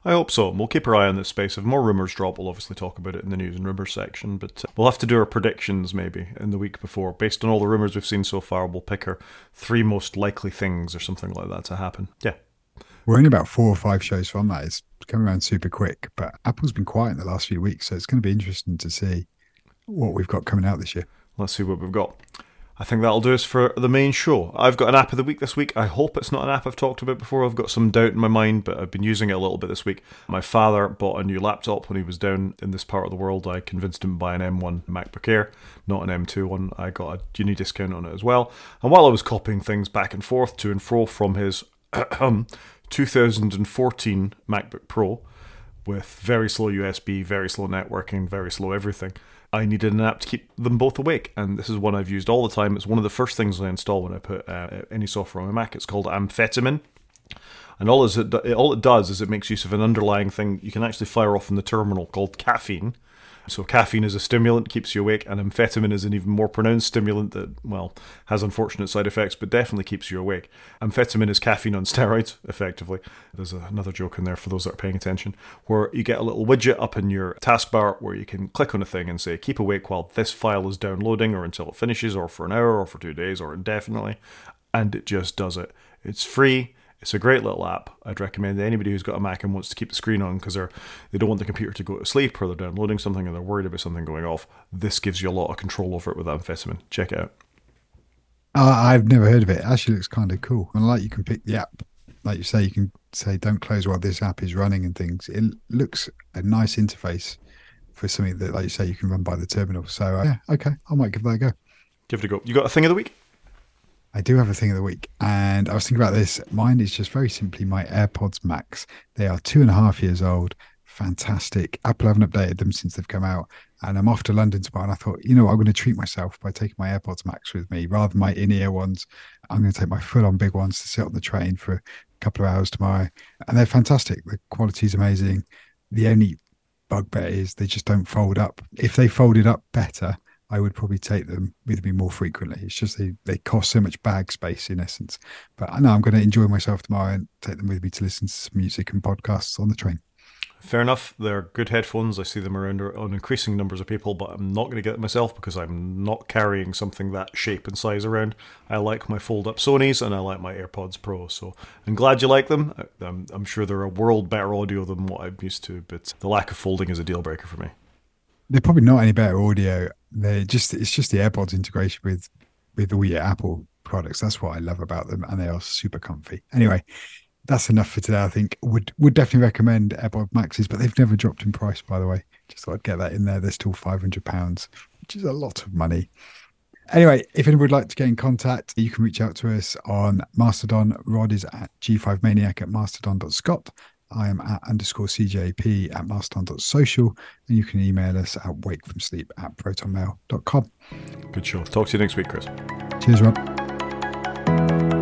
I hope so. We'll keep our eye on this space. If more rumours drop, we'll obviously talk about it in the news and rumours section. But uh, we'll have to do our predictions maybe in the week before. Based on all the rumours we've seen so far, we'll pick our three most likely things or something like that to happen. Yeah. We're only about four or five shows from that. It's coming around super quick, but Apple's been quiet in the last few weeks, so it's going to be interesting to see what we've got coming out this year. Let's see what we've got. I think that'll do us for the main show. I've got an app of the week this week. I hope it's not an app I've talked about before. I've got some doubt in my mind, but I've been using it a little bit this week. My father bought a new laptop when he was down in this part of the world. I convinced him to buy an M1 MacBook Air, not an M2 one. I got a uni discount on it as well. And while I was copying things back and forth to and fro from his 2014 MacBook Pro with very slow USB, very slow networking, very slow everything. I needed an app to keep them both awake, and this is one I've used all the time. It's one of the first things I install when I put uh, any software on my Mac. It's called Amphetamine, and all it all it does is it makes use of an underlying thing you can actually fire off in the terminal called caffeine, so caffeine is a stimulant, keeps you awake, and amphetamine is an even more pronounced stimulant that, well, has unfortunate side effects, but definitely keeps you awake. Amphetamine is caffeine on steroids, effectively. There's another joke in there for those that are paying attention, where you get a little widget up in your taskbar where you can click on a thing and say, keep awake while this file is downloading, or until it finishes, or for an hour, or for two days, or indefinitely. And it just does it. It's free it's a great little app. I'd recommend anybody who's got a Mac and wants to keep the screen on because they're they don't want the computer to go to sleep or they're downloading something and they're worried about something going off. This gives you a lot of control over it with amphetamine. Check it out. Uh, I've never heard of it. it actually looks kind of cool. And like you can pick the app, like you say, you can say don't close while this app is running and things. It looks a nice interface for something that, like you say, you can run by the terminal. So uh, yeah, okay, I might give that a go. Give it a go. You got a thing of the week? I do have a thing of the week, and I was thinking about this. Mine is just very simply my AirPods Max. They are two and a half years old. Fantastic. Apple haven't updated them since they've come out, and I'm off to London tomorrow. And I thought, you know, I'm going to treat myself by taking my AirPods Max with me rather than my in-ear ones. I'm going to take my full-on big ones to sit on the train for a couple of hours tomorrow, and they're fantastic. The quality is amazing. The only bugbear is they just don't fold up. If they folded up better, I would probably take them with me more frequently. It's just they, they cost so much bag space in essence. But uh, I know I'm going to enjoy myself tomorrow and take them with me to listen to some music and podcasts on the train. Fair enough. They're good headphones. I see them around on increasing numbers of people, but I'm not going to get them myself because I'm not carrying something that shape and size around. I like my fold up Sony's and I like my AirPods Pro. So I'm glad you like them. I'm, I'm sure they're a world better audio than what I'm used to, but the lack of folding is a deal breaker for me they're probably not any better audio. They just it's just the AirPods integration with with all your Apple products. That's what I love about them, and they are super comfy. Anyway, that's enough for today. I think would would definitely recommend AirPod Maxes, but they've never dropped in price. By the way, just thought I'd get that in there. They're still five hundred pounds, which is a lot of money. Anyway, if anyone would like to get in contact, you can reach out to us on Mastodon. Rod is at g5maniac at mastodon.scot. I am at underscore CJP at mastodon.social, and you can email us at wakefromsleep at protonmail.com. Good show. Talk to you next week, Chris. Cheers, Rob.